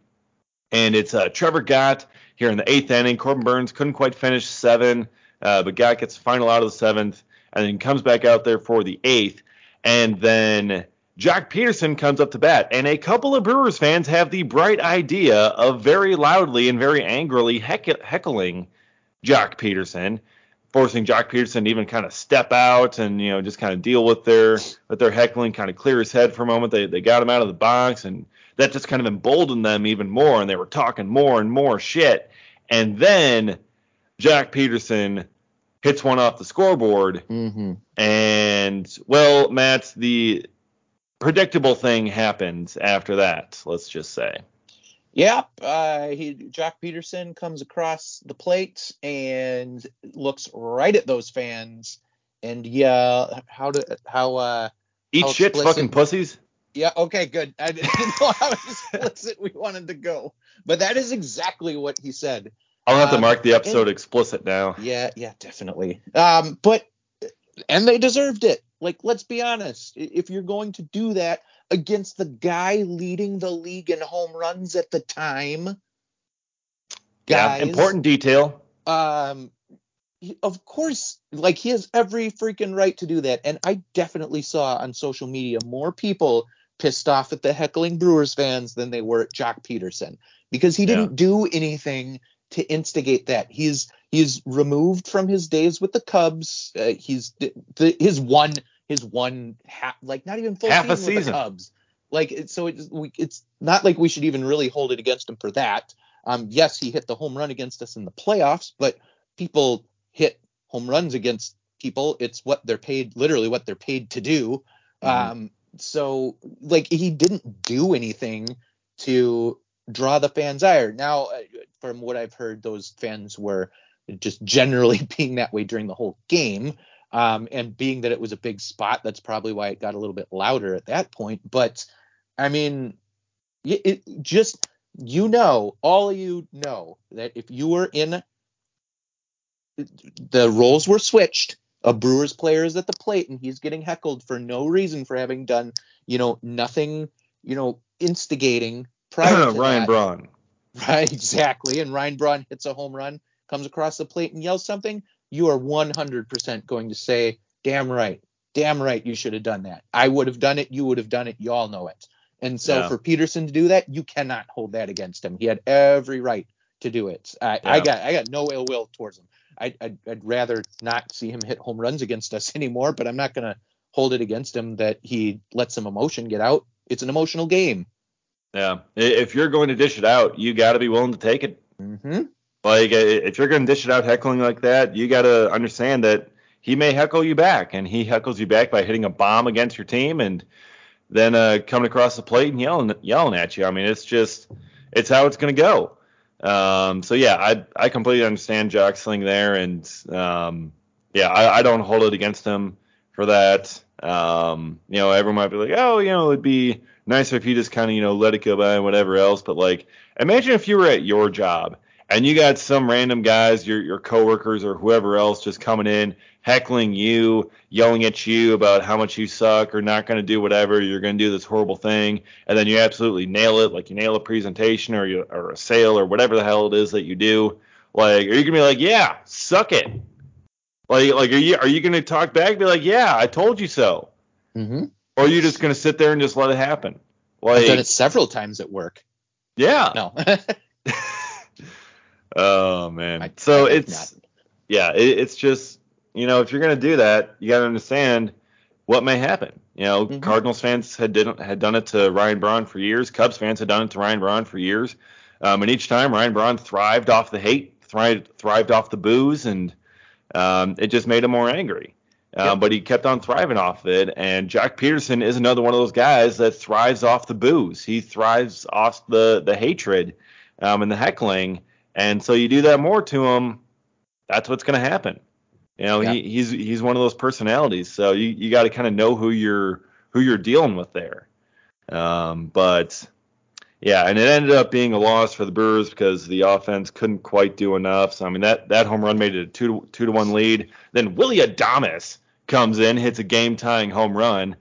Speaker 1: and it's uh, Trevor Gott here in the eighth inning. Corbin Burnes couldn't quite finish seven, uh, but Gott gets the final out of the seventh, and then comes back out there for the eighth, and then Joc Pederson comes up to bat, and a couple of Brewers fans have the bright idea of very loudly and very angrily heck- heckling Joc Pederson, forcing Joc Pederson to even kind of step out and you know just kind of deal with their with their heckling, kind of clear his head for a moment. They they got him out of the box, and that just kind of emboldened them even more, and they were talking more and more shit. And then Joc Pederson hits one off the scoreboard,
Speaker 2: mm-hmm.
Speaker 1: and well, Matt, the predictable thing happens after that. Let's just say.
Speaker 2: Yep, uh, he Joc Pederson comes across the plate and looks right at those fans, and yeah, how do how uh
Speaker 1: eat how shit, fucking pussies.
Speaker 2: Yeah, okay, good. I didn't know how explicit we wanted to go, but that is exactly what he said.
Speaker 1: I'll have to um, mark the episode and, explicit now.
Speaker 2: Yeah, yeah, definitely. Um, but and they deserved it. Like, let's be honest. If you're going to do that against the guy leading the league in home runs at the time, guys,
Speaker 1: yeah, important detail.
Speaker 2: Um, of course, like he has every freaking right to do that. And I definitely saw on social media more people pissed off at the heckling Brewers fans than they were at Joc Pederson because he didn't yeah. do anything to instigate that. He's he's removed from his days with the Cubs. Uh, he's the, his one his one half like not even full
Speaker 1: half
Speaker 2: a
Speaker 1: season. with the
Speaker 2: Cubs. Like so it's we, it's not like we should even really hold it against him for that. Um, yes, he hit the home run against us in the playoffs, but people hit home runs against people. It's what they're paid, literally what they're paid to do. Mm-hmm. Um, so like he didn't do anything to draw the fans' ire. Now, uh, from what I've heard, those fans were just generally being that way during the whole game. Um, and being that it was a big spot, that's probably why it got a little bit louder at that point. But I mean, it, it just you know, all of you know that if you were in the roles were switched, a Brewers player is at the plate and he's getting heckled for no reason for having done, you know, nothing, you know, instigating prior to
Speaker 1: Ryan
Speaker 2: that.
Speaker 1: Braun.
Speaker 2: Right, exactly. And Ryan Braun hits a home run, comes across the plate and yells something. You are 100% going to say, damn right, damn right, you should have done that. I would have done it. You would have done it. You all know it. And so yeah. for Pederson to do that, you cannot hold that against him. He had every right to do it. I, yeah. I got I got no ill will towards him. I, I'd, I'd rather not see him hit home runs against us anymore, but I'm not going to hold it against him that he let some emotion get out. It's an emotional game.
Speaker 1: Yeah, if you're going to dish it out, you got to be willing to take it.
Speaker 2: Mm-hmm.
Speaker 1: Like if you're going to dish it out heckling like that, you got to understand that he may heckle you back, and he heckles you back by hitting a bomb against your team and then uh, coming across the plate and yelling yelling at you. I mean, it's just it's how it's going to go. Um, so yeah, I I completely understand Joc's thing there, and um, yeah, I, I don't hold it against him for that. Um, you know, everyone might be like, oh, you know, it'd be nicer if you just kind of, you know, let it go by and whatever else. But like, imagine if you were at your job and you got some random guys, your your coworkers or whoever else, just coming in, heckling you, yelling at you about how much you suck or not going to do whatever, you're going to do this horrible thing, and then you absolutely nail it, like you nail a presentation or you or a sale or whatever the hell it is that you do. Like, are you gonna be like, yeah, suck it? Like, like are you are you gonna talk back? And be like, yeah, I told you so.
Speaker 2: Mm-hmm.
Speaker 1: Or are you just gonna sit there and just let it happen? Like,
Speaker 2: I've done it several times at work.
Speaker 1: Yeah.
Speaker 2: No.
Speaker 1: oh man. I, so I it's yeah, it, it's just you know if you're gonna do that, you gotta understand what may happen. You know,
Speaker 2: Mhm.
Speaker 1: Cardinals fans had did, had done it to Ryan Braun for years. Cubs fans had done it to Ryan Braun for years. Um, and each time Ryan Braun thrived off the hate, thrived thrived off the booze, and um, it just made him more angry. Um,
Speaker 2: Yep.
Speaker 1: But he kept on thriving off it. And Joc Pederson is another one of those guys that thrives off the booze. He thrives off the the hatred um, and the heckling. And so you do that more to him, that's what's going to happen. You know, he, he's he's one of those personalities. So you, you got to kind of know who you're who you're dealing with there. Um, but yeah, and it ended up being a loss for the Brewers because the offense couldn't quite do enough. So I mean that that home run made it a two to, two to one lead. Then Willie Adames comes in, hits a game tying home run,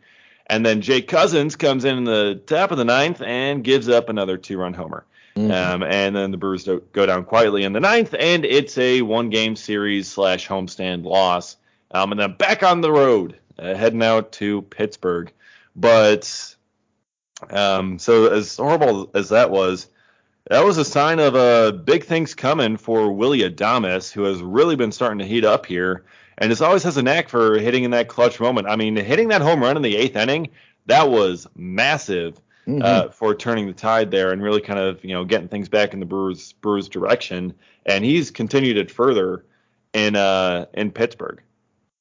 Speaker 1: and then Jake Cousins comes in in the top of the ninth and gives up another two run homer.
Speaker 2: Mhm.
Speaker 1: Um, and then the Brewers do- go down quietly in the ninth, and it's a one game series slash homestand loss. Um, and then back on the road, uh, heading out to Pittsburgh. But um, so as horrible as that was, that was a sign of uh, big things coming for Willie Adames, who has really been starting to heat up here, and has always has a knack for hitting in that clutch moment. I mean, hitting that home run in the eighth inning, that was massive
Speaker 2: Mhm.
Speaker 1: uh, for turning the tide there and really kind of you know getting things back in the Brewers Brewers direction. And he's continued it further in uh, in Pittsburgh.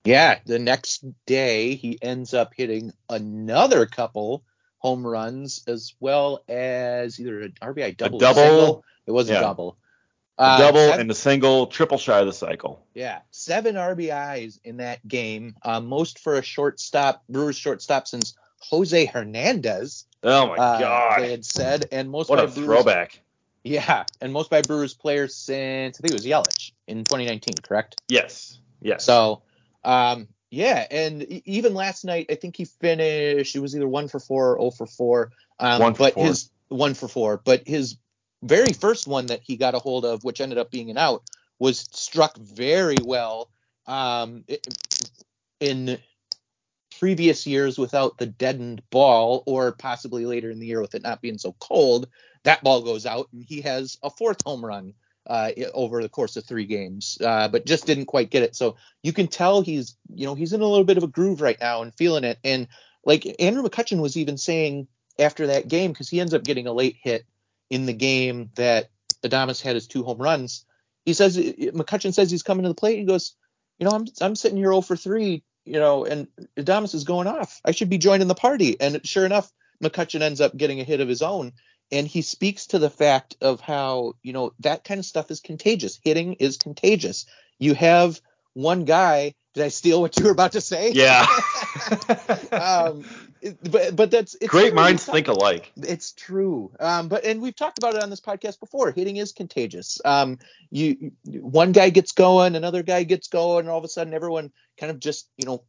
Speaker 2: Yeah, the next day he ends up hitting another couple home runs as well as either an RBI double, or
Speaker 1: double,
Speaker 2: single. It was
Speaker 1: yeah.
Speaker 2: a double.
Speaker 1: A
Speaker 2: Uh,
Speaker 1: double
Speaker 2: seven-
Speaker 1: and a single, triple shy of the cycle.
Speaker 2: yeah, seven RBIs in that game, uh, most for a shortstop, Brewers shortstop since Jose Hernandez.
Speaker 1: Oh my
Speaker 2: uh,
Speaker 1: god,
Speaker 2: they had said, and most
Speaker 1: what
Speaker 2: by
Speaker 1: a
Speaker 2: Brewers,
Speaker 1: throwback!
Speaker 2: Yeah, and most by Brewers players since I think it was Yelich in 2019, correct?
Speaker 1: Yes, yes.
Speaker 2: So, um, yeah, and even last night, I think he finished. It was either one for four or 0 for four. Um,
Speaker 1: One for
Speaker 2: but
Speaker 1: four.
Speaker 2: his one for four, but his very first one that he got a hold of, which ended up being an out, was struck very well. Um, in previous years without the deadened ball, or possibly later in the year with it not being so cold, that ball goes out, and he has a fourth home run uh, over the course of three games, uh, but just didn't quite get it. So you can tell he's, you know, he's in a little bit of a groove right now and feeling it. And like Andrew McCutchen was even saying after that game, because he ends up getting a late hit in the game that Adames had his two home runs. He says McCutchen says he's coming to the plate. He goes, you know, I'm I'm sitting here 0 for three, you know, and Adames is going off. I should be joining the party. And sure enough, McCutchen ends up getting a hit of his own. And he speaks to the fact of how, you know, that kind of stuff is contagious. Hitting is contagious. You have one guy. Did I steal what you were about to say?
Speaker 1: yeah.
Speaker 2: um, but but that's it's
Speaker 1: Great minds
Speaker 2: not-
Speaker 1: think alike.
Speaker 2: It's true. Um, but and we've talked about it on this podcast before. Hitting is contagious. Um, you one guy gets going, another guy gets going, and all of a sudden everyone kind of just you know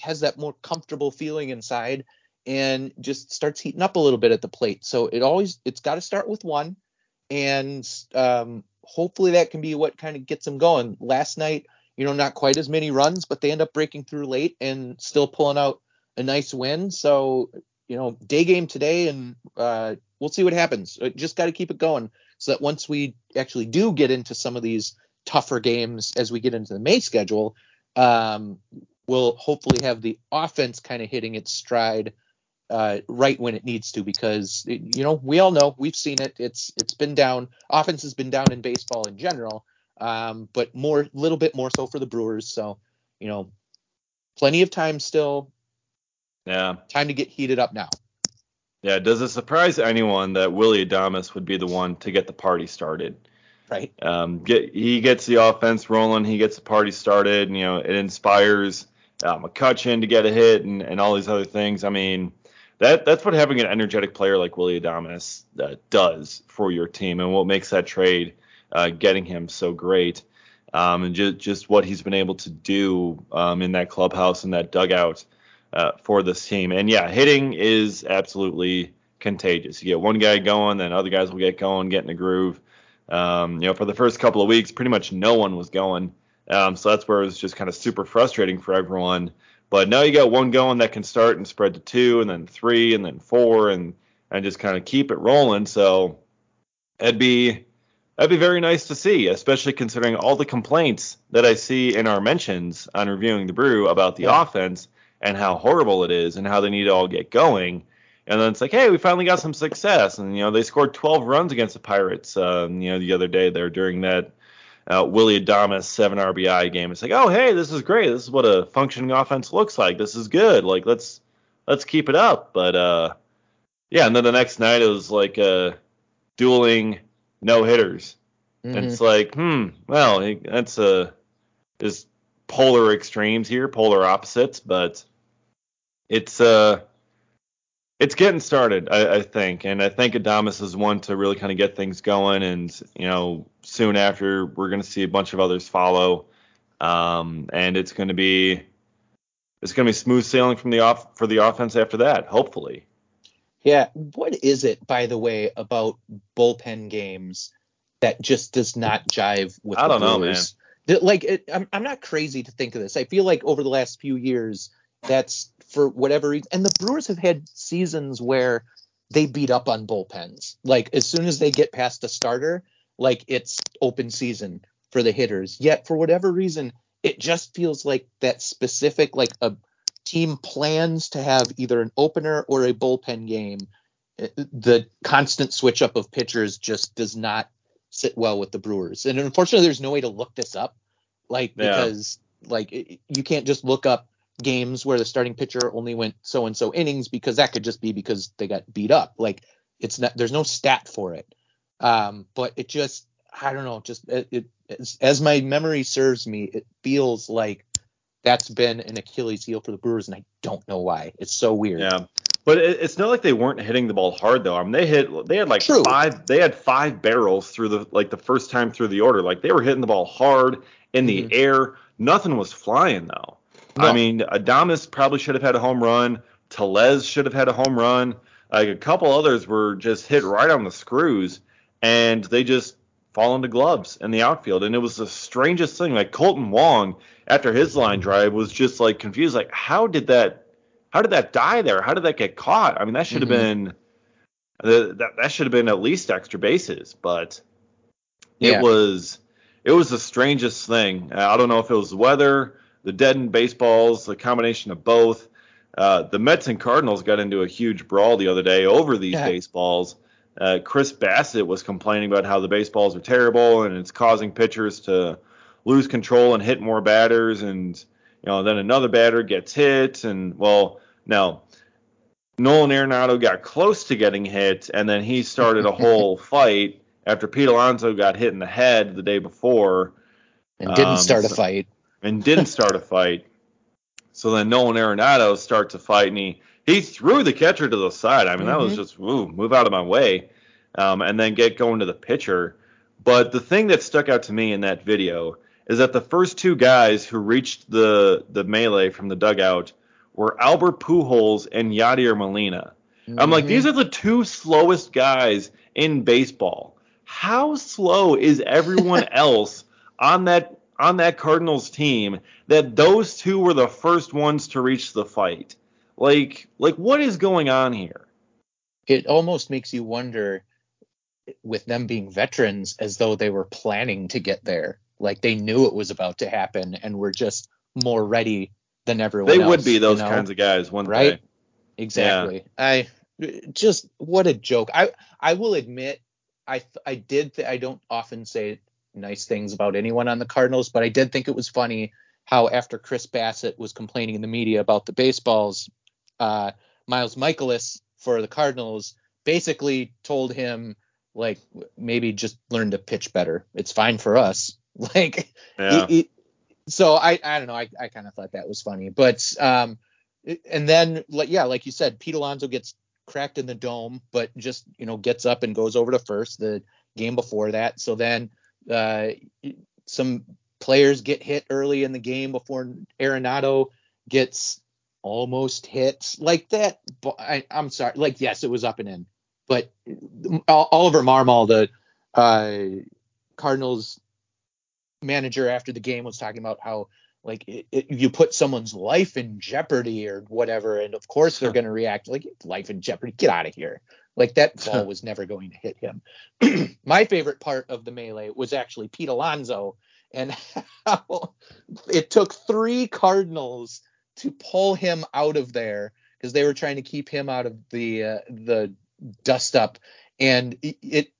Speaker 2: has that more comfortable feeling inside and just starts heating up a little bit at the plate. So it always it's got to start with one, and um, hopefully that can be what kind of gets them going. Last night, you know, not quite as many runs, but they end up breaking through late and still pulling out a nice win. So you know, day game today, and uh, we'll see what happens. Uh, Just got to keep it going so that once we actually do get into some of these tougher games as we get into the May schedule, um, we'll hopefully have the offense kind of hitting its stride uh, right when it needs to because you know we all know we've seen it. It's it's been down. Offense has been down in baseball in general, um, but more a little bit more so for the Brewers. So you know, plenty of time still.
Speaker 1: Yeah.
Speaker 2: Time to get heated up now.
Speaker 1: Yeah. Does it surprise anyone that Willie Adames would be the one to get the party started?
Speaker 2: Right.
Speaker 1: Um, get he gets the offense rolling, he gets the party started, and, you know, it inspires uh, McCutchen to get a hit and, and all these other things. I mean, that that's what having an energetic player like Willie Adames uh, does for your team, and what makes that trade uh, getting him so great, um, and just just what he's been able to do um, in that clubhouse and that dugout uh, for this team. And yeah, hitting is absolutely contagious. You get one guy going, then other guys will get going, get in the groove. Um, you know, for the first couple of weeks, pretty much no one was going. Um, so that's where it was just kind of super frustrating for everyone. But now you got one going that can start and spread to two, and then three, and then four, and and just kind of keep it rolling. So it'd be that'd be very nice to see, especially considering all the complaints that I see in our mentions on reviewing the brew about the
Speaker 2: Yeah.
Speaker 1: offense. and how horrible it is and how they need to all get going. And then it's like, hey, we finally got some success. And, you know, they scored 12 runs against the Pirates, um, you know, the other day there during that uh, Willie Adames 7 RBI game. It's like, oh, hey, this is great. This is what a functioning offense looks like. This is good. Like, let's let's keep it up. But, uh, yeah, and then the next night it was like uh, dueling no hitters. Mm-hmm. And it's like, hmm, well, that's a uh, is polar extremes here, polar opposites, but it's uh it's getting started, I, I, think, and I think Adames is one to really kind of get things going, and you know, soon after we're going to see a bunch of others follow, um, and it's going to be it's going to be smooth sailing from the off for the offense after that, hopefully.
Speaker 2: Yeah, what is it, by the way, about bullpen games that just does not jive with?
Speaker 1: I
Speaker 2: don't
Speaker 1: know, man.
Speaker 2: Like, it, I'm I'm not crazy to think of this. I feel like over the last few years, that's for whatever reason. And the Brewers have had seasons where they beat up on bullpens. Like as soon as they get past a starter, like it's open season for the hitters. Yet for whatever reason, it just feels like that specific like a team plans to have either an opener or a bullpen game. Eh, the constant switch up of pitchers just does not sit well with the Brewers. And unfortunately, there's no way to look this up, like because yeah. like it, you can't just look up games where the starting pitcher only went so and so innings because that could just be because they got beat up. Like it's not there's no stat for it. Um, but it just I don't know, just it, it as, as my memory serves me, it feels like that's been an Achilles heel for the Brewers, and I don't know why. It's so weird.
Speaker 1: Yeah. But it's not like they weren't hitting the ball hard though. I mean, they hit, they had like True. five, they had five barrels through the like the first time through the order. Like they were hitting the ball hard in the mm-hmm. air. Nothing was flying though. No. I mean, Adames probably should have had a home run. Tellez should have had a home run. Like a couple others were just hit right on the screws, and they just fall into gloves in the outfield. And it was the strangest thing. Like Kolten Wong, after his line drive, was just like confused. Like, how did that? How did that die there? How did that get caught? I mean, that should have mm-hmm. been that that should have been at least extra bases, but it yeah. was it was the strangest thing. I don't know if it was the weather the deadened baseballs, the combination of both. Uh, the Mets and Cardinals got into a huge brawl the other day over these yeah. baseballs. Uh, Chris Bassitt was complaining about how the baseballs are terrible and it's causing pitchers to lose control and hit more batters. And you know, then another batter gets hit, and well, now Nolan Arenado got close to getting hit, and then he started a whole fight after Pete Alonso got hit in the head the day before.
Speaker 2: And didn't um, start a fight
Speaker 1: and didn't start a fight. So then Nolan Arenado starts a fight and he he threw the catcher to the side. I mean, mm-hmm. that was mm-hmm. just ooh, move out of my way, um, and then get going to the pitcher. But the thing that stuck out to me in that video is that the first two guys who reached the the melee from the dugout were Albert Pujols and Yadier Molina. Mm-hmm. I'm like, mm-hmm. these are the two slowest guys in baseball. How slow is everyone else on that on that Cardinals team that those two were the first ones to reach the fight. Like like what is going on here?
Speaker 2: It almost makes you wonder with them being veterans as though they were planning to get there. Like they knew it was about to happen and were just more ready than everyone
Speaker 1: they
Speaker 2: else,
Speaker 1: would be those you know? kinds of guys, one
Speaker 2: right? They? Exactly. Yeah. I just what a joke. I I will admit I I did th- I don't often say nice things about anyone on the Cardinals, but I did think it was funny how after Chris Bassitt was complaining in the media about the baseballs, uh, Miles Mikolas for the Cardinals basically told him like maybe just learn to pitch better. It's fine for us. Like, yeah. so I I don't know. I I kind of thought that was funny, but um, and then like yeah, like you said, Pete Alonso gets cracked in the dome, but just you know gets up and goes over to first. The game before that, so then uh, some players get hit early in the game before Arenado gets almost hit like that. I, am sorry, like yes, it was up and in, but Oliver Marmol, the uh, Cardinals manager after the game, was talking about how like it, it, you put someone's life in jeopardy or whatever, and of course they're going to react like life in jeopardy. Get out of here. Like that ball was never going to hit him. My favorite part of the melee was actually Pete Alonso and how it took three Cardinals to pull him out of there because they were trying to keep him out of the uh, the dust up, and it, it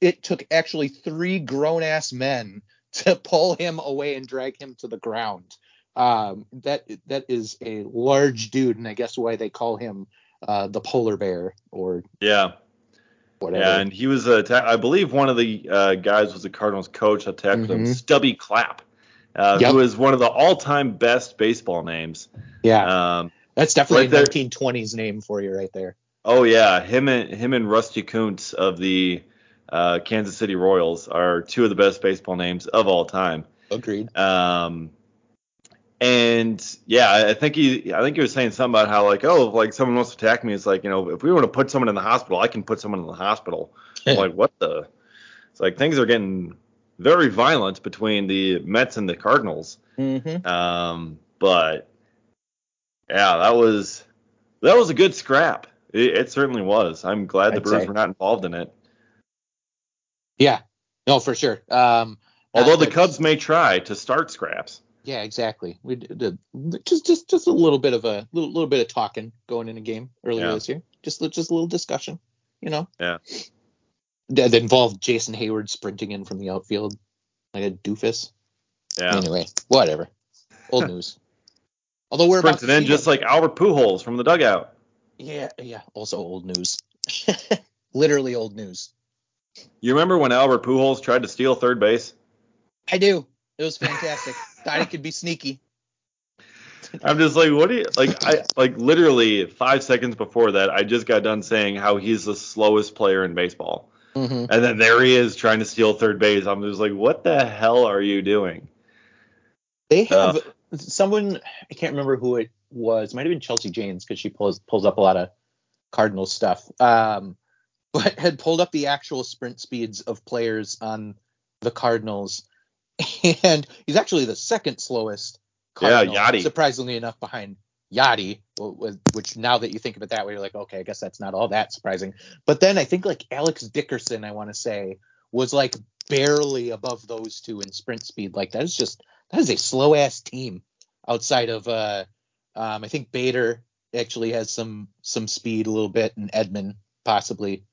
Speaker 2: it took actually three grown ass men to pull him away and drag him to the ground. Um, that that is a large dude, and I guess why they call him uh, the polar bear or
Speaker 1: Yeah.
Speaker 2: whatever.
Speaker 1: Yeah, and he was a ta- I believe one of the uh, guys was the Cardinals coach that tackled him. Stubby Clapp, uh,
Speaker 2: Yep.
Speaker 1: who is one of the all-time best baseball names.
Speaker 2: yeah,
Speaker 1: Um,
Speaker 2: that's definitely
Speaker 1: right
Speaker 2: a 1920s name for you right there.
Speaker 1: oh yeah, him and him and Rusty Kuntz of the uh, Kansas City Royals are two of the best baseball names of all time.
Speaker 2: Agreed.
Speaker 1: Um, and yeah, I think he, I think he was saying something about how like, oh, if, like someone wants to attack me, it's like, you know, if we want to put someone in the hospital, I can put someone in the hospital. I'm like, what the? It's like things are getting very violent between the Mets and the Cardinals.
Speaker 2: Mm-hmm.
Speaker 1: Um, but yeah, that was that was a good scrap. It, it certainly was. I'm glad the
Speaker 2: I'd
Speaker 1: Brewers
Speaker 2: say.
Speaker 1: were not involved in it.
Speaker 2: Yeah, no, for sure. Um,
Speaker 1: Although the Cubs may try to start scraps.
Speaker 2: Yeah, exactly. We did just just just a little bit of a little, little bit of talking going in a game earlier
Speaker 1: Yeah.
Speaker 2: this year. Just just a little discussion, you know.
Speaker 1: Yeah.
Speaker 2: That involved Jason Heyward sprinting in from the outfield like a doofus.
Speaker 1: Yeah.
Speaker 2: Anyway, whatever. Old news. Although we're about
Speaker 1: Sprinted
Speaker 2: to
Speaker 1: in just like Albert Pujols from the dugout.
Speaker 2: yeah, yeah. Also old news. Literally old news.
Speaker 1: You remember when Albert Pujols tried to steal third base?
Speaker 2: I do. It was fantastic. Thought he could be sneaky.
Speaker 1: I'm just like, what do you like? I like literally five seconds before that, I just got done saying how he's the slowest player in baseball,
Speaker 2: Mm-hmm.
Speaker 1: and then there he is trying to steal third base. I'm just like, what the hell are you doing?
Speaker 2: They have someone I can't remember who it was. Might have been Chelsea Janes because she pulls pulls up a lot of Cardinals stuff. Um, but had pulled up the actual sprint speeds of players on the Cardinals, and he's actually the second slowest.
Speaker 1: Yeah,
Speaker 2: Cardinal,
Speaker 1: Yadi.
Speaker 2: Surprisingly enough, behind Yadi, wh- wh- which now that you think of it that way, you're like, okay, I guess that's not all that surprising. But then I think like Alex Dickerson, I want to say, was like barely above those two in sprint speed. Like that is just that is a slow ass team outside of uh um I think Bader actually has some some speed a little bit and Edman possibly.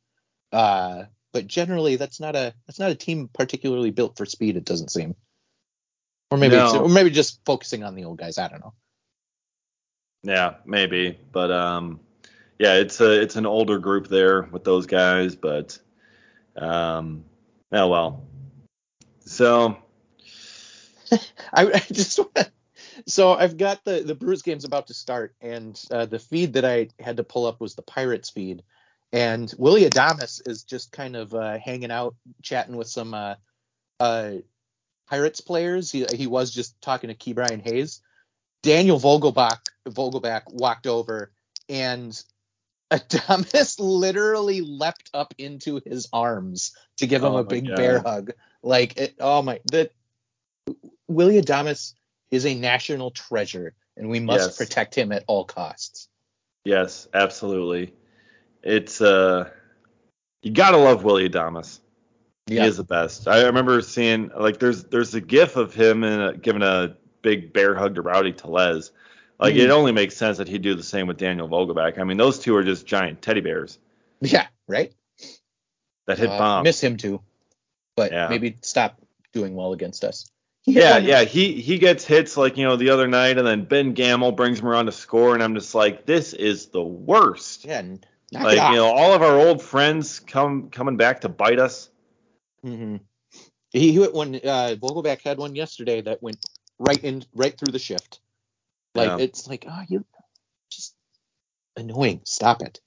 Speaker 2: Uh but generally that's not a that's not a team particularly built for speed it doesn't seem. Or maybe it's,
Speaker 1: No.
Speaker 2: or maybe just focusing on the old guys, I don't know.
Speaker 1: Yeah, maybe, but um, yeah, it's a it's an older group there with those guys, but um, oh well. So
Speaker 2: I, I, just so I've got the the Brewers game's about to start, and uh, the feed that I had to pull up was the Pirates feed, and Willie Adames is just kind of uh, hanging out, chatting with some uh, uh, Pirates players. He he was just talking to Ke'Bryan Hayes. Daniel Vogelbach Vogelback walked over, and Adames literally leapt up into his arms to give him
Speaker 1: Oh
Speaker 2: a big
Speaker 1: God.
Speaker 2: bear hug. Like, it, oh my, the Willie Adames is a national treasure, and we must
Speaker 1: Yes.
Speaker 2: protect him at all costs.
Speaker 1: yes, absolutely, it's uh, you gotta love Willie Adames. He is the best. I remember seeing like there's there's a gif of him in a, giving a big bear hug to Rowdy Tellez. Like
Speaker 2: Hmm.
Speaker 1: it only makes sense that he'd do the same with Daniel Vogelbach. I mean, those two are just giant teddy bears
Speaker 2: yeah, right.
Speaker 1: that hit
Speaker 2: Uh,
Speaker 1: bombs.
Speaker 2: miss him too, but
Speaker 1: Yeah.
Speaker 2: maybe stop doing well against us.
Speaker 1: Yeah, yeah, he he gets hits like you know the other night, and then Ben Gamel brings him around to score, and I'm just like, this is the worst.
Speaker 2: yeah.
Speaker 1: like you know, all of our old friends come coming back to bite us.
Speaker 2: Mm-hmm. He hit one. Uh, Vogelbach had one yesterday that went right in, right through the shift. Like
Speaker 1: Yeah.
Speaker 2: it's like, oh, you just annoying. Stop it.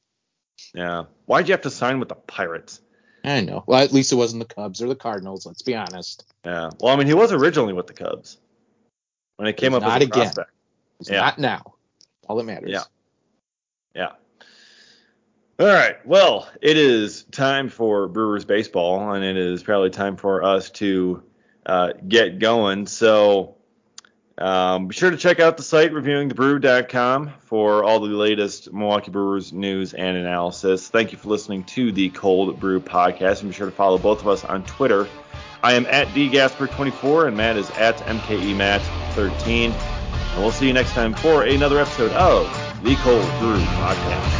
Speaker 1: Yeah, why'd you have to sign with the Pirates?
Speaker 2: I know. Well, at least it wasn't the Cubs or the Cardinals. Let's be honest.
Speaker 1: Yeah, well, I mean, he was originally with the Cubs when it came
Speaker 2: He's
Speaker 1: up
Speaker 2: not
Speaker 1: as a
Speaker 2: again.
Speaker 1: prospect. Yeah.
Speaker 2: not now. All that matters.
Speaker 1: Yeah. Yeah. All right. Well, it is time for Brewers baseball, and it is probably time for us to uh, get going. So um, be sure to check out the site reviewingthebrew.com for all the latest Milwaukee Brewers news and analysis. Thank you for listening to the Cold Brew podcast, and be sure to follow both of us on Twitter. I am at dgasper24, and Matt is at mkematt13. And we'll see you next time for another episode of the Cold Brew Podcast.